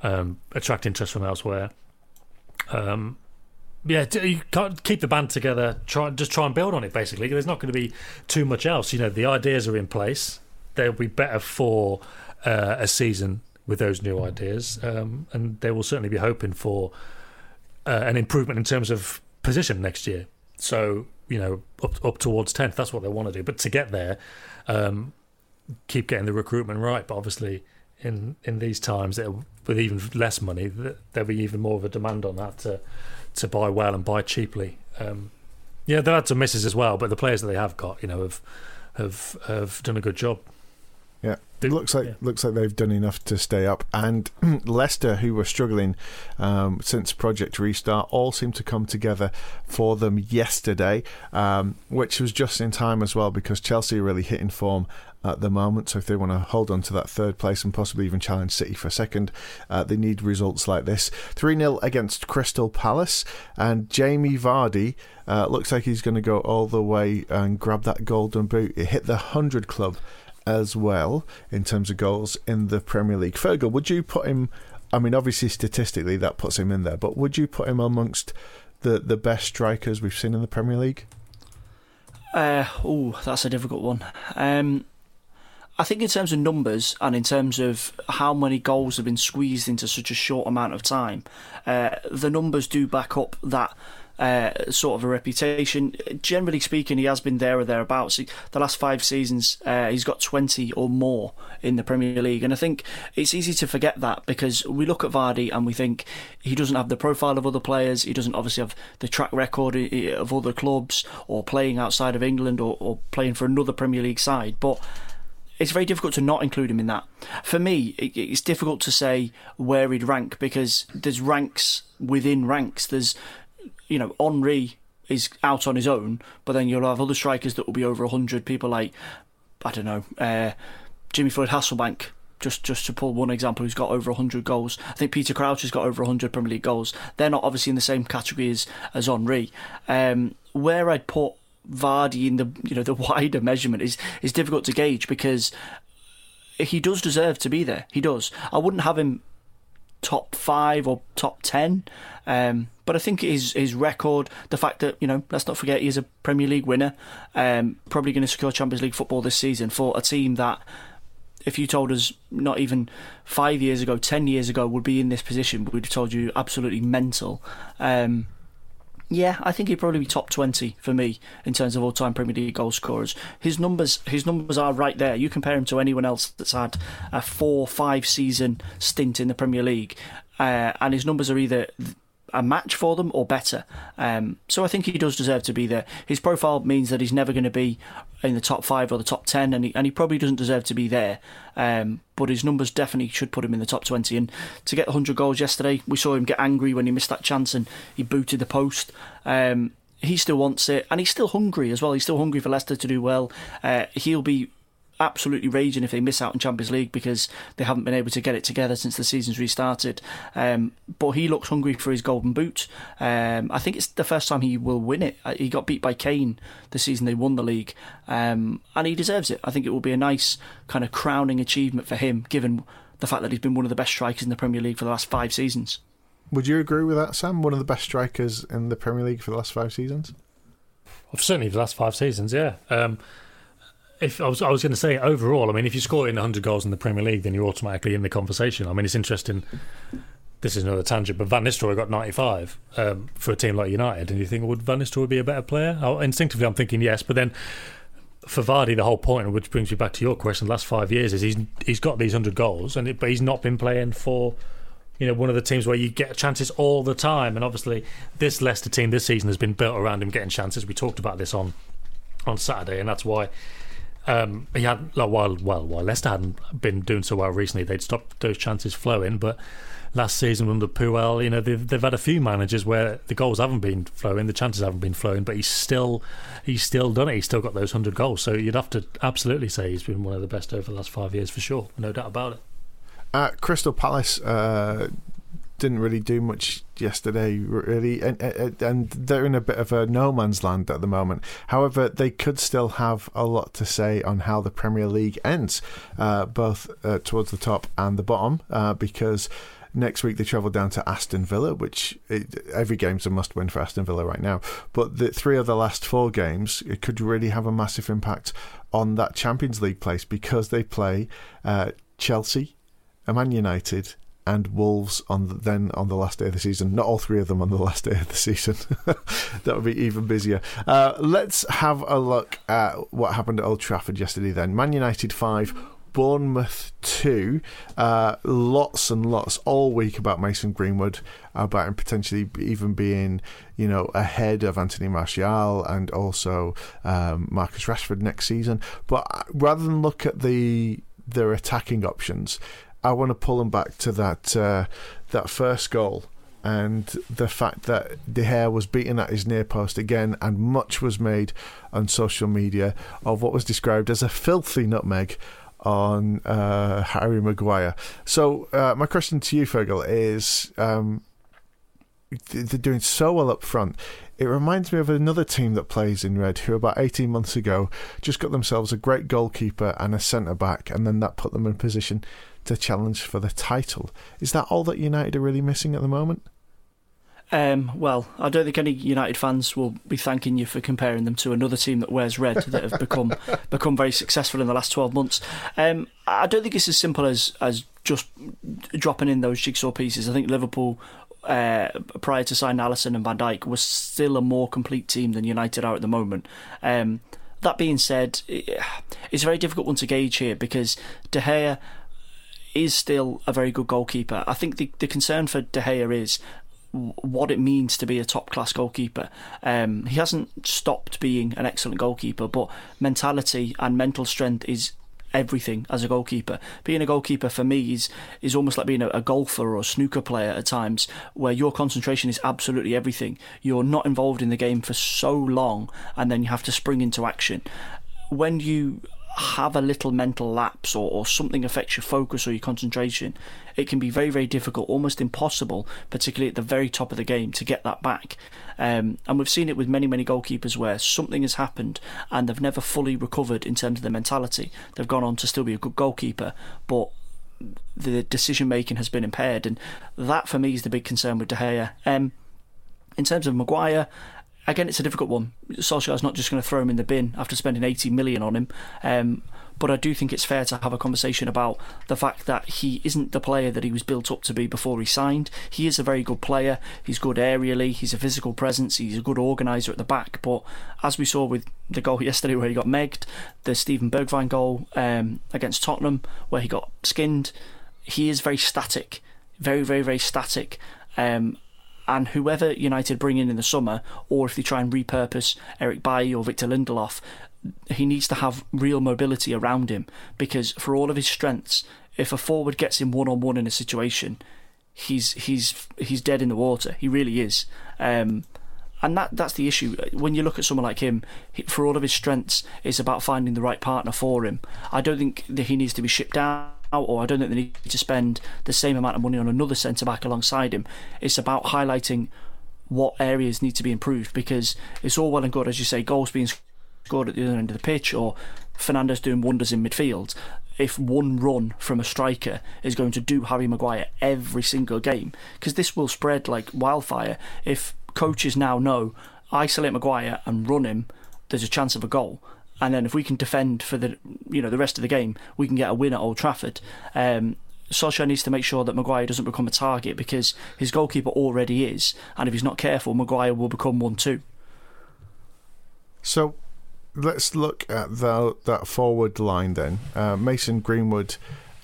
B: um, attract interest from elsewhere. Um, yeah, you can't keep the band together. Try just try and build on it. Basically, there's not going to be too much else. You know, the ideas are in place. They'll be better for uh, a season with those new ideas, um, and they will certainly be hoping for uh, an improvement in terms of position next year. So you know, up up towards tenth. That's what they want to do. But to get there, um, keep getting the recruitment right. But obviously, in in these times, with even less money, there'll be even more of a demand on that to to buy well and buy cheaply. Um, yeah, they've had some misses as well, but the players that they have got, you know, have have have done a good job.
A: Yeah, it looks like yeah. looks like they've done enough to stay up. And Leicester, who were struggling um, since Project Restart, all seemed to come together for them yesterday, um, which was just in time as well because Chelsea are really hitting form at the moment. So if they want to hold on to that third place and possibly even challenge City for second, uh, they need results like this. 3 0 against Crystal Palace, and Jamie Vardy uh, looks like he's going to go all the way and grab that golden boot. It hit the 100 club as well in terms of goals in the Premier League. Fergal, would you put him? I mean, obviously, statistically, that puts him in there, but would you put him amongst the, the best strikers we've seen in the Premier League?
C: Uh, oh, that's a difficult one. Um, I think in terms of numbers and in terms of how many goals have been squeezed into such a short amount of time, uh, the numbers do back up that uh, sort of a reputation. Generally speaking, he has been there or thereabouts. The last five seasons, uh, he's got 20 or more in the Premier League. And I think it's easy to forget that because we look at Vardy and we think he doesn't have the profile of other players. He doesn't obviously have the track record of other clubs or playing outside of England or, or playing for another Premier League side. But it's very difficult to not include him in that. For me, it's difficult to say where he'd rank because there's ranks within ranks. There's, you know, Henry is out on his own, but then you'll have other strikers that will be over 100. People like, I don't know, uh, Jimmy Floyd Hasselbaink, just just to pull one example, who's got over 100 goals. I think Peter Crouch has got over 100 Premier League goals. They're not obviously in the same category as, as Henry. Um, where I'd put Vardy in the you know the wider measurement is is difficult to gauge because he does deserve to be there. He does. I wouldn't have him top five or top ten. Um, but I think his his record, the fact that you know, let's not forget he is a Premier League winner, um, probably going to secure Champions League football this season for a team that, if you told us not even five years ago, ten years ago, would be in this position, we'd have told you absolutely mental. Um, yeah, I think he'd probably be top twenty for me in terms of all-time Premier League goal scorers. His numbers, his numbers are right there. You compare him to anyone else that's had a four, five season stint in the Premier League, uh, and his numbers are either a match for them or better. Um, so I think he does deserve to be there. His profile means that he's never going to be in the top five or the top ten, and he, and he probably doesn't deserve to be there. Um, but his numbers definitely should put him in the top twenty. And to get 100 goals yesterday, we saw him get angry when he missed that chance and he booted the post. Um, he still wants it, and he's still hungry as well. He's still hungry for Leicester to do well. Uh, he'll be absolutely raging if they miss out in Champions League because they haven't been able to get it together since the season's restarted. Um, but he looks hungry for his golden boot. Um, I think it's the first time he will win it. Uh, he got beat by Kane the season they won the league, um, and he deserves it. I think it will be a nice kind of crowning achievement for him, given the fact that he's been one of the best strikers in the Premier League for the last five seasons.
A: Would you agree with that, Sam? One of the best strikers in the Premier League for the last five seasons?
B: Well, certainly the last five seasons, yeah. Um, if I was, I was going to say overall, I mean, if you score in 100 goals in the Premier League, then you're automatically in the conversation. I mean, it's interesting. This is another tangent, but Van Nistelrooy got 95 um, for a team like United, and you think, would Van Nistelrooy be a better player? Oh, instinctively, I'm thinking yes, but then for Vardy, the whole point, which brings me back to your question, the last five years is he's he's got these 100 goals, and it, but he's not been playing for you know, one of the teams where you get chances all the time. And obviously, this Leicester team this season has been built around him getting chances. We talked about this on on Saturday, and that's why um, he had like, while well while Leicester hadn't been doing so well recently, they'd stopped those chances flowing. But last season under Puel, you know they've, they've had a few managers where the goals haven't been flowing, the chances haven't been flowing, but he's still he's still done it. He's still got those hundred goals. So you'd have to absolutely say he's been one of the best over the last five years for sure, no doubt about it.
A: At Crystal Palace, uh, didn't really do much yesterday, really, and, and they're in a bit of a no man's land at the moment. However, they could still have a lot to say on how the Premier League ends, uh, both uh, towards the top and the bottom, uh, because. Next week they travel down to Aston Villa, which it, every game's a must-win for Aston Villa right now. But the three of the last four games, it could really have a massive impact on that Champions League place because they play uh, Chelsea, Man United, and Wolves on the, then on the last day of the season. Not all three of them on the last day of the season. that would be even busier. Uh, let's have a look at what happened at Old Trafford yesterday. Then Man United five. Bournemouth 2. Uh, lots and lots all week about Mason Greenwood, about him potentially even being, you know, ahead of Anthony Martial and also um, Marcus Rashford next season. But rather than look at the their attacking options, I want to pull them back to that uh, that first goal and the fact that De Gea was beaten at his near post again, and much was made on social media of what was described as a filthy nutmeg on uh, Harry Maguire. So, uh, my question to you, Fergal, is um, they're doing so well up front. It reminds me of another team that plays in red who, about 18 months ago, just got themselves a great goalkeeper and a centre back, and then that put them in position to challenge for the title. Is that all that United are really missing at the moment?
C: Um, well, I don't think any United fans will be thanking you for comparing them to another team that wears red that have become become very successful in the last twelve months. Um, I don't think it's as simple as as just dropping in those jigsaw pieces. I think Liverpool. Uh, prior to signing Alisson and Van Dijk, was still a more complete team than United are at the moment. Um, that being said, it's a very difficult one to gauge here because De Gea is still a very good goalkeeper. I think the, the concern for De Gea is what it means to be a top class goalkeeper. Um, he hasn't stopped being an excellent goalkeeper, but mentality and mental strength is everything as a goalkeeper. Being a goalkeeper for me is is almost like being a, a, golfer or a snooker player at times, where your concentration is absolutely everything. You're not involved in the game for so long, and then you have to spring into action. When you have a little mental lapse or, or something affects your focus or your concentration, it can be very, very difficult, almost impossible, particularly at the very top of the game, to get that back. Um, and we've seen it with many, many goalkeepers where something has happened and they've never fully recovered in terms of their mentality. They've gone on to still be a good goalkeeper, but the decision making has been impaired. And that, for me, is the big concern with De Gea. Um, in terms of Maguire, again, it's a difficult one. Solskjaer's not just going to throw him in the bin after spending 80 million on him. Um, but I do think it's fair to have a conversation about the fact that he isn't the player that he was built up to be before he signed. He is a very good player. He's good aerially. He's a physical presence. He's a good organiser at the back. But as we saw with the goal yesterday where he got megged, the Steven Bergwijn goal um, against Tottenham where he got skinned, he is very static. Very, very, very static. Um, and whoever United bring in in the summer, or if they try and repurpose Eric Bailly or Victor Lindelof, he needs to have real mobility around him because for all of his strengths, if a forward gets him one on one in a situation, he's he's he's dead in the water. He really is. Um, and that that's the issue. When you look at someone like him, he, for all of his strengths, it's about finding the right partner for him. I don't think that he needs to be shipped down or I don't think they need to spend the same amount of money on another centre back alongside him. It's about highlighting what areas need to be improved because it's all well and good, as you say, goals being scored at the other end of the pitch or Fernandes doing wonders in midfield. If one run from a striker is going to do Harry Maguire every single game, because this will spread like wildfire. If coaches now know isolate Maguire and run him, there's a chance of a goal and then if we can defend for the you know the rest of the game, we can get a win at Old Trafford. Um, Solskjaer needs to make sure that Maguire doesn't become a target because his goalkeeper already is, and if he's not careful, Maguire will become one too.
A: So let's look at the, that forward line then. Uh, Mason Greenwood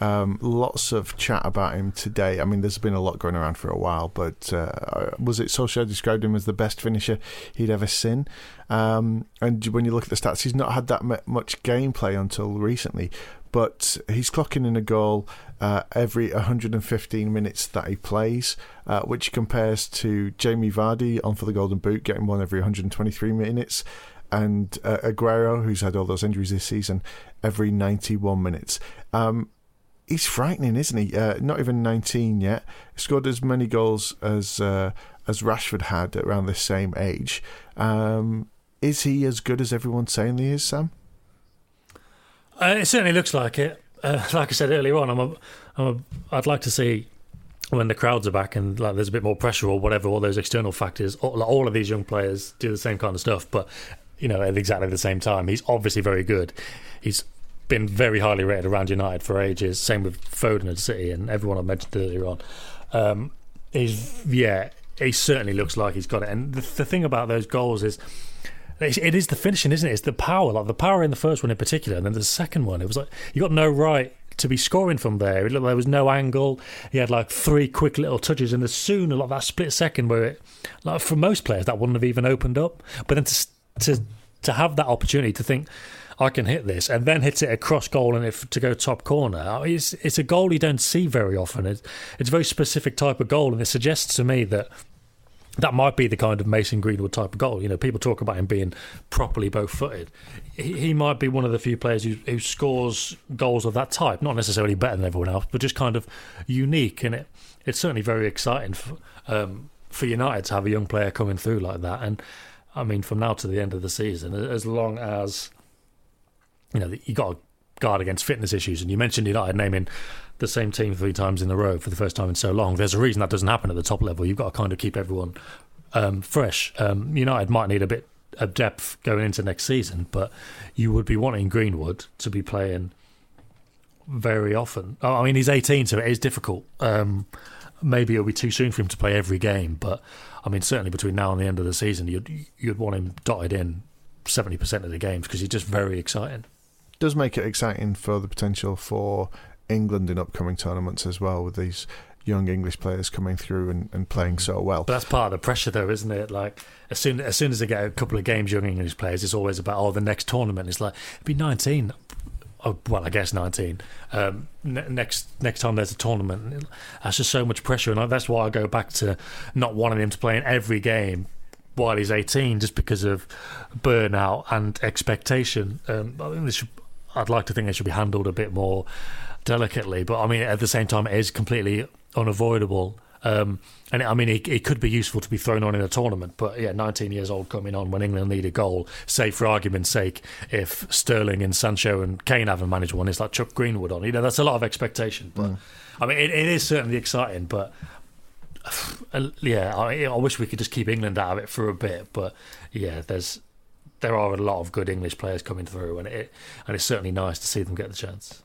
A: um, lots of chat about him today. I mean, there's been a lot going around for a while, but uh, was it Solskjaer described him as the best finisher he'd ever seen? Um, and when you look at the stats, he's not had that much gameplay until recently, but he's clocking in a goal uh, every 115 minutes that he plays, uh, which compares to Jamie Vardy on for the Golden Boot, getting one every 123 minutes and uh, Aguero, who's had all those injuries this season, every 91 minutes. Um, he's frightening, isn't he? Uh, not even 19 yet. He Scored as many goals as uh, as Rashford had around the same age. Um, is he as good as everyone's saying he is, Sam?
B: Uh, it certainly looks like it. Uh, like I said earlier on, I'm a, I'm a, I'd like to see when the crowds are back and like there's a bit more pressure or whatever, all those external factors. All, all of these young players do the same kind of stuff, but you know, at exactly the same time, he's obviously very good. He's been very highly rated around United for ages. Same with Foden at City and everyone I mentioned earlier on. Um, he's yeah, he certainly looks like he's got it. And the, the thing about those goals is. It is the finishing, isn't it? It's the power, like the power in the first one in particular, and then the second one. It was like you got no right to be scoring from there. There was no angle. He had like three quick little touches, and as soon as like that split second where it, like for most players, that wouldn't have even opened up. But then to to to have that opportunity to think I can hit this, and then hit it across goal and if to go top corner. It's it's a goal you don't see very often. It's it's a very specific type of goal, and it suggests to me that that might be the kind of Mason Greenwood type of goal. You know, people talk about him being properly both footed. He, he, might be one of the few players who, who scores goals of that type, not necessarily better than everyone else, but just kind of unique. And it it's certainly very exciting for, um, for United to have a young player coming through like that. And I mean, from now to the end of the season, as long as you know, you got to guard against fitness issues. And you mentioned United naming the same team three times in a row for the first time in so long. There's a reason that doesn't happen at the top level. You've got to kind of keep everyone um, fresh. Um, United might need a bit of depth going into next season, but you would be wanting Greenwood to be playing very often. Oh, I mean, he's 18, so it is difficult. Um, maybe it'll be too soon for him to play every game, but I mean, certainly between now and the end of the season, you'd you'd want him dotted in 70% of the games because he's just very exciting
A: does make it exciting for the potential for England in upcoming tournaments as well, with these young English players coming through and, and playing so well.
B: But that's part of the pressure, though, isn't it? Like as soon as soon as they get a couple of games, young English players, it's always about oh the next tournament. It's like be nineteen. oh, well, I guess 19. Um, ne- next next time there's a tournament, that's just so much pressure, and that's why I go back to not wanting him to play in every game while he's 18, just because of burnout and expectation. Um, I think this should, I'd like to think it should be handled a bit more delicately, but I mean, at the same time, it is completely unavoidable. Um, and I mean, it, it, could be useful to be thrown on in a tournament, but yeah, 19 years old coming on when England need a goal, say for argument's sake, if Sterling and Sancho and Kane haven't managed one, it's like Chuck Greenwood on. You know, that's a lot of expectation. But mm. I mean, it, it is certainly exciting, but uh, yeah, I, I wish we could just keep England out of it for a bit. But yeah, there's there are a lot of good English players coming through, and it and it's certainly nice to see them get the chance.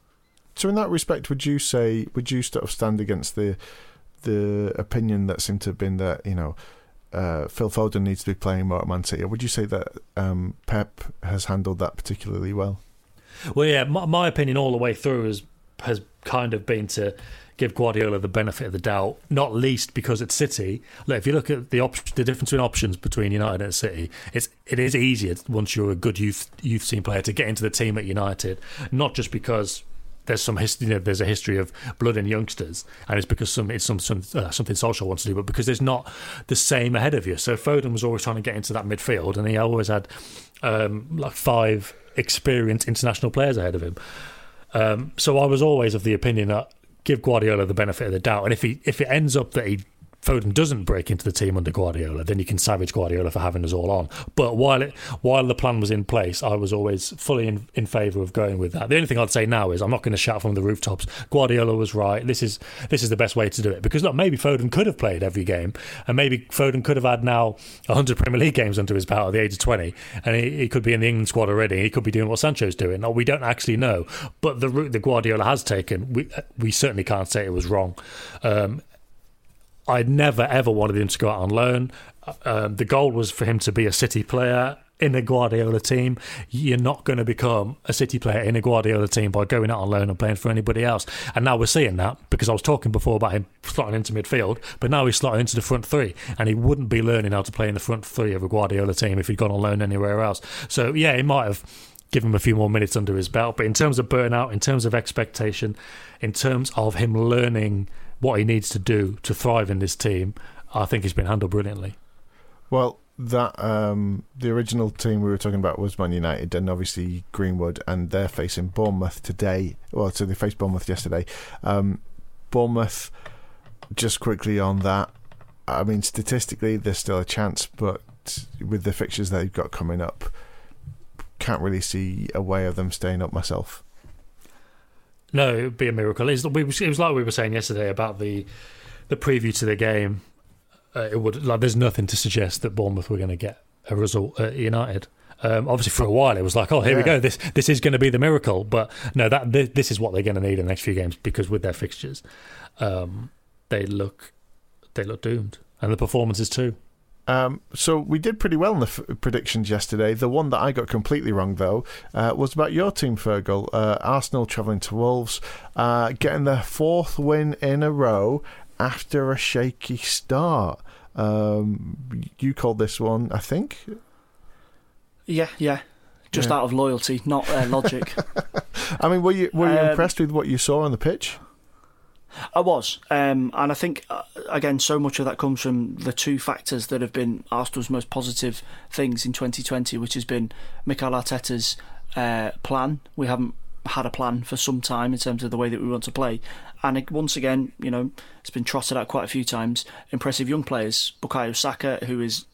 A: So, in that respect, would you say would you sort of stand against the the opinion that seemed to have been that you know uh, Phil Foden needs to be playing more at Man City. Or would you say that um, Pep has handled that particularly well?
B: Well, yeah, my, my, opinion all the way through has has kind of been to give Guardiola the benefit of the doubt, not least because at City. Look, if you look at the op- the difference in options between United and City, it's it is easier once you're a good youth youth team player to get into the team at United, not just because there's some history. You know, there's a history of blood in youngsters, and it's because some it's some, some uh, something social wants to do, but because there's not the same ahead of you. So Foden was always trying to get into that midfield, and he always had um, like five experienced international players ahead of him. Um, so I was always of the opinion that give Guardiola the benefit of the doubt, and if he if it ends up that he Foden doesn't break into the team under Guardiola, then you can savage Guardiola for having us all on. But while it while the plan was in place, I was always fully in, in favour of going with that. The only thing I'd say now is I'm not going to shout from the rooftops. Guardiola was right. This is this is the best way to do it because look, maybe Foden could have played every game, and maybe Foden could have had now 100 Premier League games under his belt at the age of 20, and he, he could be in the England squad already. He could be doing what Sancho's doing. we don't actually know. But the route that Guardiola has taken, we we certainly can't say it was wrong. Um, I never ever wanted him to go out on loan. Um, the goal was for him to be a City player in a Guardiola team. You're not going to become a City player in a Guardiola team by going out on loan and playing for anybody else. And now we're seeing that because I was talking before about him slotting into midfield, but now he's slotting into the front three, and he wouldn't be learning how to play in the front three of a Guardiola team if he'd gone on loan anywhere else. So yeah, he might have given him a few more minutes under his belt, but in terms of burnout, in terms of expectation, in terms of him learning what he needs to do to thrive in this team, I think he's been handled brilliantly.
A: Well, that um, the original team we were talking about was Man United and obviously Greenwood, and they're facing Bournemouth today. Well, so they faced Bournemouth yesterday. Um, Bournemouth, just quickly on that, I mean, statistically, there's still a chance, but with the fixtures they've got coming up, can't really see a way of them staying up myself.
B: No, it would be a miracle. It was, it was like we were saying yesterday about the the preview to the game. Uh, it would like there's nothing to suggest that Bournemouth were going to get a result at United. Um, obviously, for a while it was like, oh, here yeah. we go. This this is going to be the miracle. But no, that this, this is what they're going to need in the next few games because with their fixtures, um, they look they look doomed, and the performances too.
A: Um, so we did pretty well in the f- predictions yesterday. The one that I got completely wrong, though, uh, was about your team, Fergal. Uh, Arsenal travelling to Wolves, uh, getting their fourth win in a row after a shaky start. Um, you called this one, I think.
C: Yeah, yeah. Just yeah. out of loyalty, not uh, logic.
A: I mean, were you were you um, impressed with what you saw on the pitch?
C: I was, um, and I think uh, again, so much of that comes from the two factors that have been Arsenal's most positive things in 2020, which has been Mikel Arteta's uh, plan. We haven't had a plan for some time in terms of the way that we want to play, and it, once again, you know, it's been trotted out quite a few times. Impressive young players, Bukayo Saka, who is,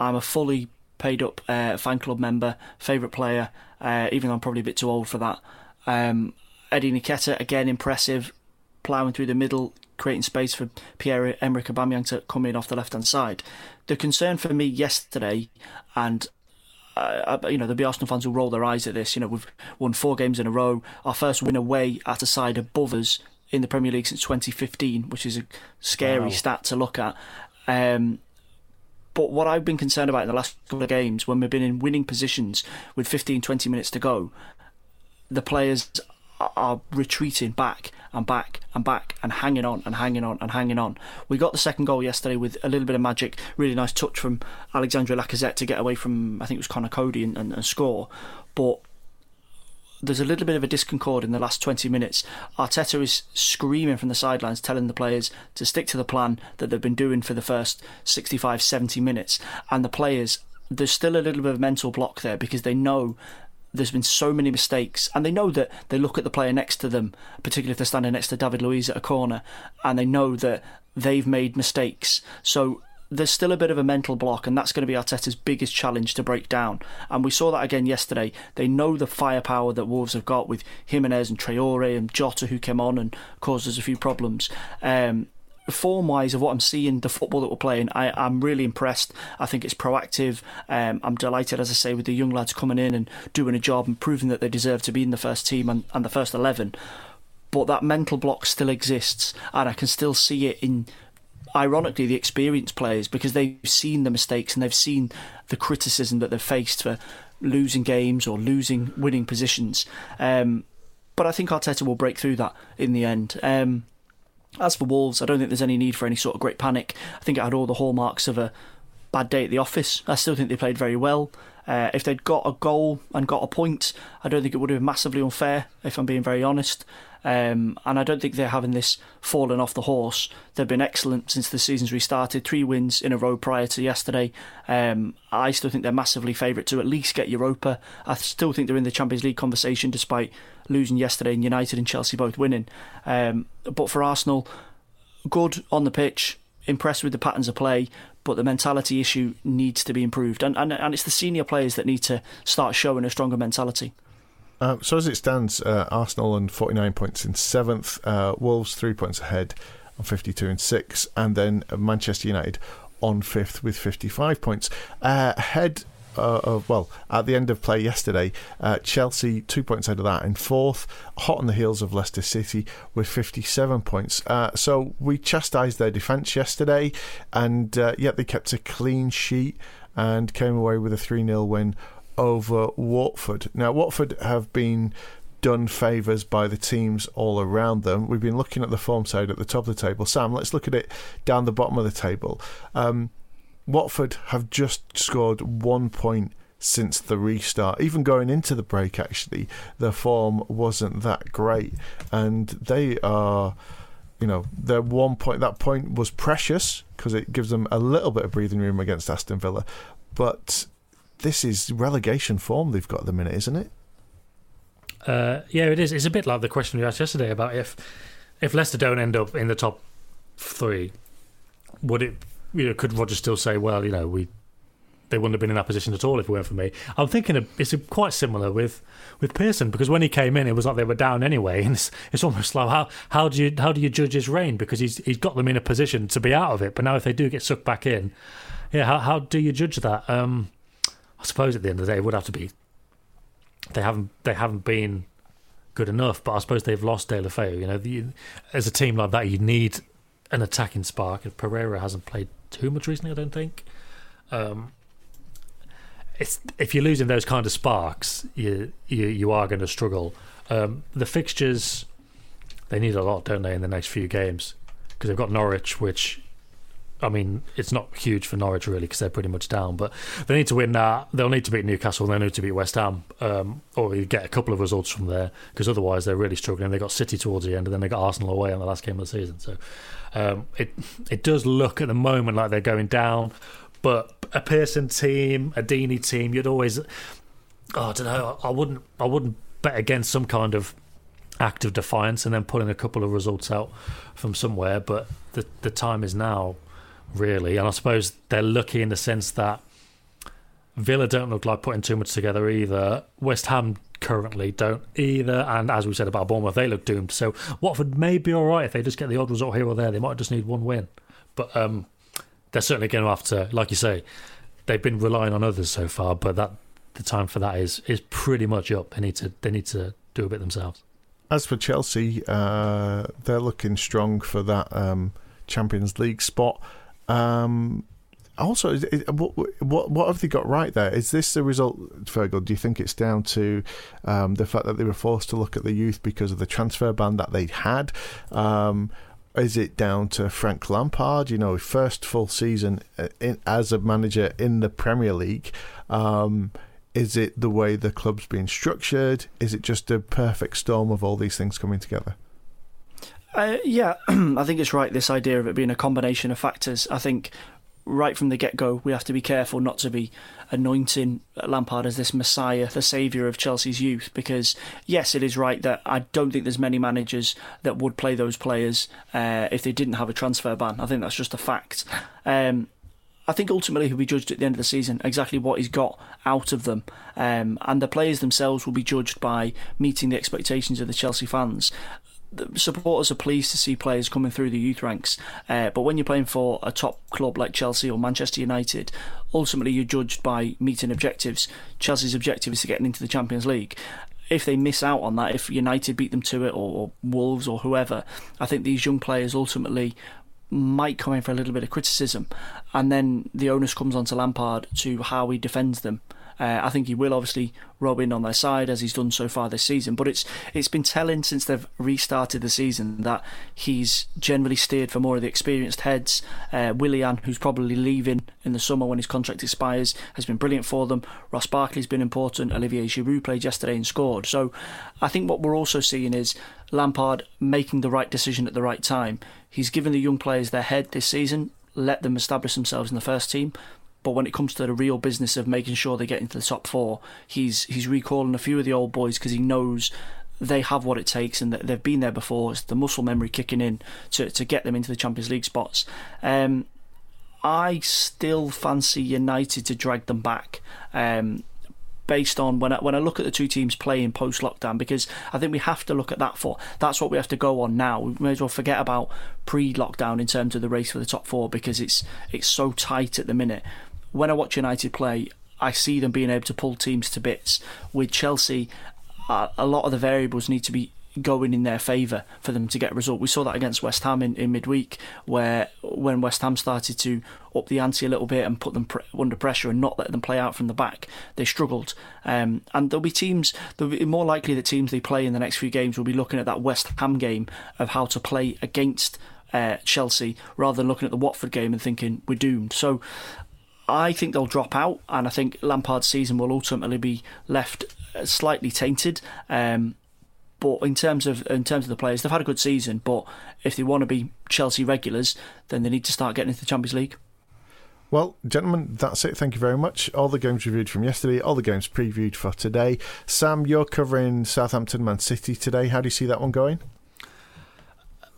C: I'm a fully paid up uh, fan club member, favourite player, uh, even though I'm probably a bit too old for that. Um, Eddie Nketiah, again, impressive ploughing through the middle, creating space for Pierre Emerick Aubameyang to come in off the left hand side. The concern for me yesterday, and uh, you know, there'll be Arsenal fans who roll their eyes at this. You know, we've won four games in a row. Our first win away at a side above us in the Premier League since 2015, which is a scary wow. stat to look at. Um, but what I've been concerned about in the last couple of games, when we've been in winning positions with 15, 20 minutes to go, the players are retreating back and back and back and hanging on and hanging on and hanging on. We got the second goal yesterday with a little bit of magic, really nice touch from Alexandre Lacazette to get away from I think it was Conor Coady and, and, and score. But there's a little bit of a disconcord in the last 20 minutes. Arteta is screaming from the sidelines, telling the players to stick to the plan that they've been doing for the first 65, 70 minutes. And the players, there's still a little bit of mental block there because they know there's been so many mistakes, and they know that they look at the player next to them, particularly if they're standing next to David Luiz at a corner, and they know that they've made mistakes. So there's still a bit of a mental block, and that's going to be Arteta's biggest challenge to break down. And we saw that again yesterday. They know the firepower that Wolves have got with Jimenez and Traore and Jota, who came on and caused us a few problems. Um, form wise of what I'm seeing, the football that we're playing, I, I'm really impressed. I think it's proactive. Um, I'm delighted, as I say, with the young lads coming in and doing a job and proving that they deserve to be in the first team and, and the first 11. But that mental block still exists, and I can still see it in ironically the experienced players because they've seen the mistakes and they've seen the criticism that they've faced for losing games or losing winning positions. Um, but I think Arteta will break through that in the end. Um, as for Wolves, I don't think there's any need for any sort of great panic. I think it had all the hallmarks of a bad day at the office. I still think they played very well. Uh, if they'd got a goal and got a point, I don't think it would have been massively unfair, if I'm being very honest. Um, and I don't think they're having this fallen off the horse. They've been excellent since the season's restarted. Three wins in a row prior to yesterday. Um, I still think they're massively favourite to at least get Europa. I still think they're in the Champions League conversation despite losing yesterday and United and Chelsea both winning. Um, but for Arsenal, good on the pitch, impressed with the patterns of play, but the mentality issue needs to be improved. And, and, and it's the senior players that need to start showing a stronger mentality.
A: Uh, so as it stands, uh, Arsenal on 49 points in seventh, uh, Wolves three points ahead on 52 and six, and then Manchester United on fifth with 55 points. Uh, ahead uh, of, well, at the end of play yesterday, uh, Chelsea two points ahead of that in fourth, hot on the heels of Leicester City with 57 points. Uh, so we chastised their defence yesterday, and uh, yet they kept a clean sheet and came away with a 3 0 win over Watford. Now, Watford have been done favours by the teams all around them. We've been looking at the form side at the top of the table. Sam, let's look at it down the bottom of the table. Um, Watford have just scored one point since the restart. Even going into the break, actually, their form wasn't that great, and they are. You know, their one point, that point was precious because it gives them a little bit of breathing room against Aston Villa. But this is relegation form they've got at the minute, isn't it?
B: Uh, yeah, it is. It's a bit like the question we asked yesterday about if if Leicester don't end up in the top three, would it? You know, could Roger still say, well, you know, we they wouldn't have been in that position at all if it weren't for me. I'm thinking it's quite similar with with Pearson because when he came in, it was like they were down anyway, and it's, it's almost like how how do you how do you judge his reign because he's he's got them in a position to be out of it, but now if they do get sucked back in, yeah, how how do you judge that? Um, I suppose at the end of the day, it would have to be. They haven't they haven't been good enough, but I suppose they've lost Deulofeu. You know, the, as a team like that, you need an attacking spark. If Pereira hasn't played too much recently, I don't think. Um, it's if you're losing those kind of sparks, you you, you are going to struggle. Um, the fixtures they need a lot, don't they, in the next few games? Because they've got Norwich, which I mean, it's not huge for Norwich really because they're pretty much down, but they need to win that. They'll need to beat Newcastle. They'll need to beat West Ham, um, or you get a couple of results from there because otherwise they're really struggling. They got City towards the end, and then they got Arsenal away on the last game of the season. So um, it it does look at the moment like they're going down, but a Pearson team, a Deeney team, you'd always, oh, I don't know, I wouldn't, I wouldn't bet against some kind of act of defiance and then pulling a couple of results out from somewhere. But the the time is now really. And I suppose they're lucky in the sense that Villa don't look like putting too much together either. West Ham currently don't either. And as we said about Bournemouth, they look doomed. So Watford may be all right if they just get the odd result here or there. They might just need one win. But um, they're certainly going to have to, like you say, they've been relying on others so far, but that the time for that is is pretty much up. They need to they need to do a bit themselves.
A: As for Chelsea, uh, they're looking strong for that um, Champions League spot. Um, also, what, what what have they got right there? Is this the result, Fergal? Do you think it's down to um, the fact that they were forced to look at the youth because of the transfer ban that they had? Um, is it down to Frank Lampard? You know, first full season uh, in, as a manager in the Premier League. Um, Is it the way the club's being structured? Is it just a perfect storm of all these things coming together?
C: Uh, yeah, I think it's right. This idea of it being a combination of factors. I think right from the get go, we have to be careful not to be anointing Lampard as this messiah, the saviour of Chelsea's youth. Because, yes, it is right that I don't think there's many managers that would play those players uh, if they didn't have a transfer ban. I think that's just a fact. Um, I think ultimately he'll be judged at the end of the season exactly what he's got out of them, um, and the players themselves will be judged by meeting the expectations of the Chelsea fans supporters are pleased to see players coming through the youth ranks. Uh, but when you're playing for a top club like Chelsea or Manchester United, ultimately you're judged by meeting objectives. Chelsea's objective is to get into the Champions League. If they miss out on that, if United beat them to it, or, or Wolves or whoever, I think these young players ultimately might come in for a little bit of criticism. And then the onus comes onto Lampard to how he defends them. Uh, I think he will obviously rob in on their side as he's done so far this season. But it's it's been telling since they've restarted the season that he's generally steered for more of the experienced heads. Uh, Willian, who's probably leaving in the summer when his contract expires, has been brilliant for them. Ross Barkley's been important. Olivier Giroud played yesterday and scored. So I think what we're also seeing is Lampard making the right decision at the right time. He's given the young players their head this season. Let them establish themselves in the first team. But when it comes to the real business of making sure they get into the top four, he's he's recalling a few of the old boys because he knows they have what it takes and that they've been there before. It's the muscle memory kicking in to, to get them into the Champions League spots. Um, I still fancy United to drag them back. Um, based on when I, when I look at the two teams playing post lockdown because I think we have to look at that for that's what we have to go on now. We may as well forget about pre lockdown in terms of the race for the top four because it's it's so tight at the minute when I watch United play, I see them being able to pull teams to bits. With Chelsea, a lot of the variables need to be going in their favour for them to get a result. We saw that against West Ham in, in midweek, where when West Ham started to up the ante a little bit and put them pre- under pressure and not let them play out from the back, they struggled. Um, and there'll be teams, there'll be more likely that teams they play in the next few games will be looking at that West Ham game of how to play against uh, Chelsea rather than looking at the Watford game and thinking we're doomed. So I think they'll drop out, and I think Lampard's season will ultimately be left uh, slightly tainted. Um, but in terms of in terms of the players, they've had a good season. But if they want to be Chelsea regulars, then they need to start getting into the Champions League.
A: Well, gentlemen, that's it. Thank you very much. All the games reviewed from yesterday, all the games previewed for today. Sam, you're covering Southampton Man City today. How do you see that one going?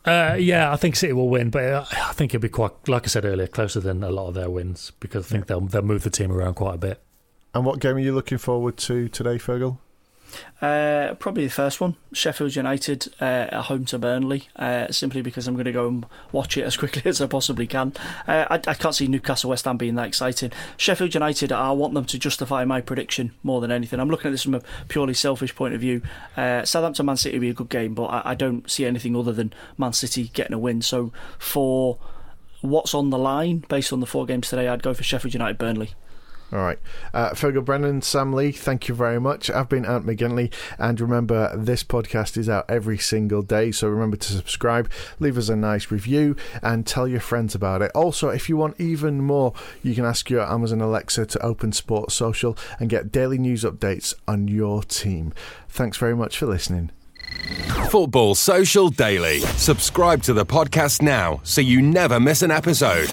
B: Uh, yeah, I think City will win, but uh, I think it'll be quite, like I said earlier, closer than a lot of their wins because I think they'll they'll move the team around quite a bit.
A: And what game are you looking forward to today, Fergal?
C: Uh, probably the first one, Sheffield United uh, at home to Burnley, uh, simply because I'm going to go and watch it as quickly as I possibly can. Uh, I, I, can't see Newcastle West Ham being that exciting. Sheffield United, I want them to justify my prediction more than anything. I'm looking at this from a purely selfish point of view. Uh, Southampton Man City will be a good game, but I, I don't see anything other than Man City getting a win. So for what's on the line based on the four games today, I'd go for Sheffield United Burnley.
A: All right. Uh, Fergal Brennan, Sam Lee, thank you very much. I've been Ant McGinley, and remember, this podcast is out every single day, so remember to subscribe, leave us a nice review, and tell your friends about it. Also, if you want even more, you can ask your Amazon Alexa to open Sports Social and get daily news updates on your team. Thanks very much for listening.
D: Football Social Daily. Subscribe to the podcast now so you never miss an episode.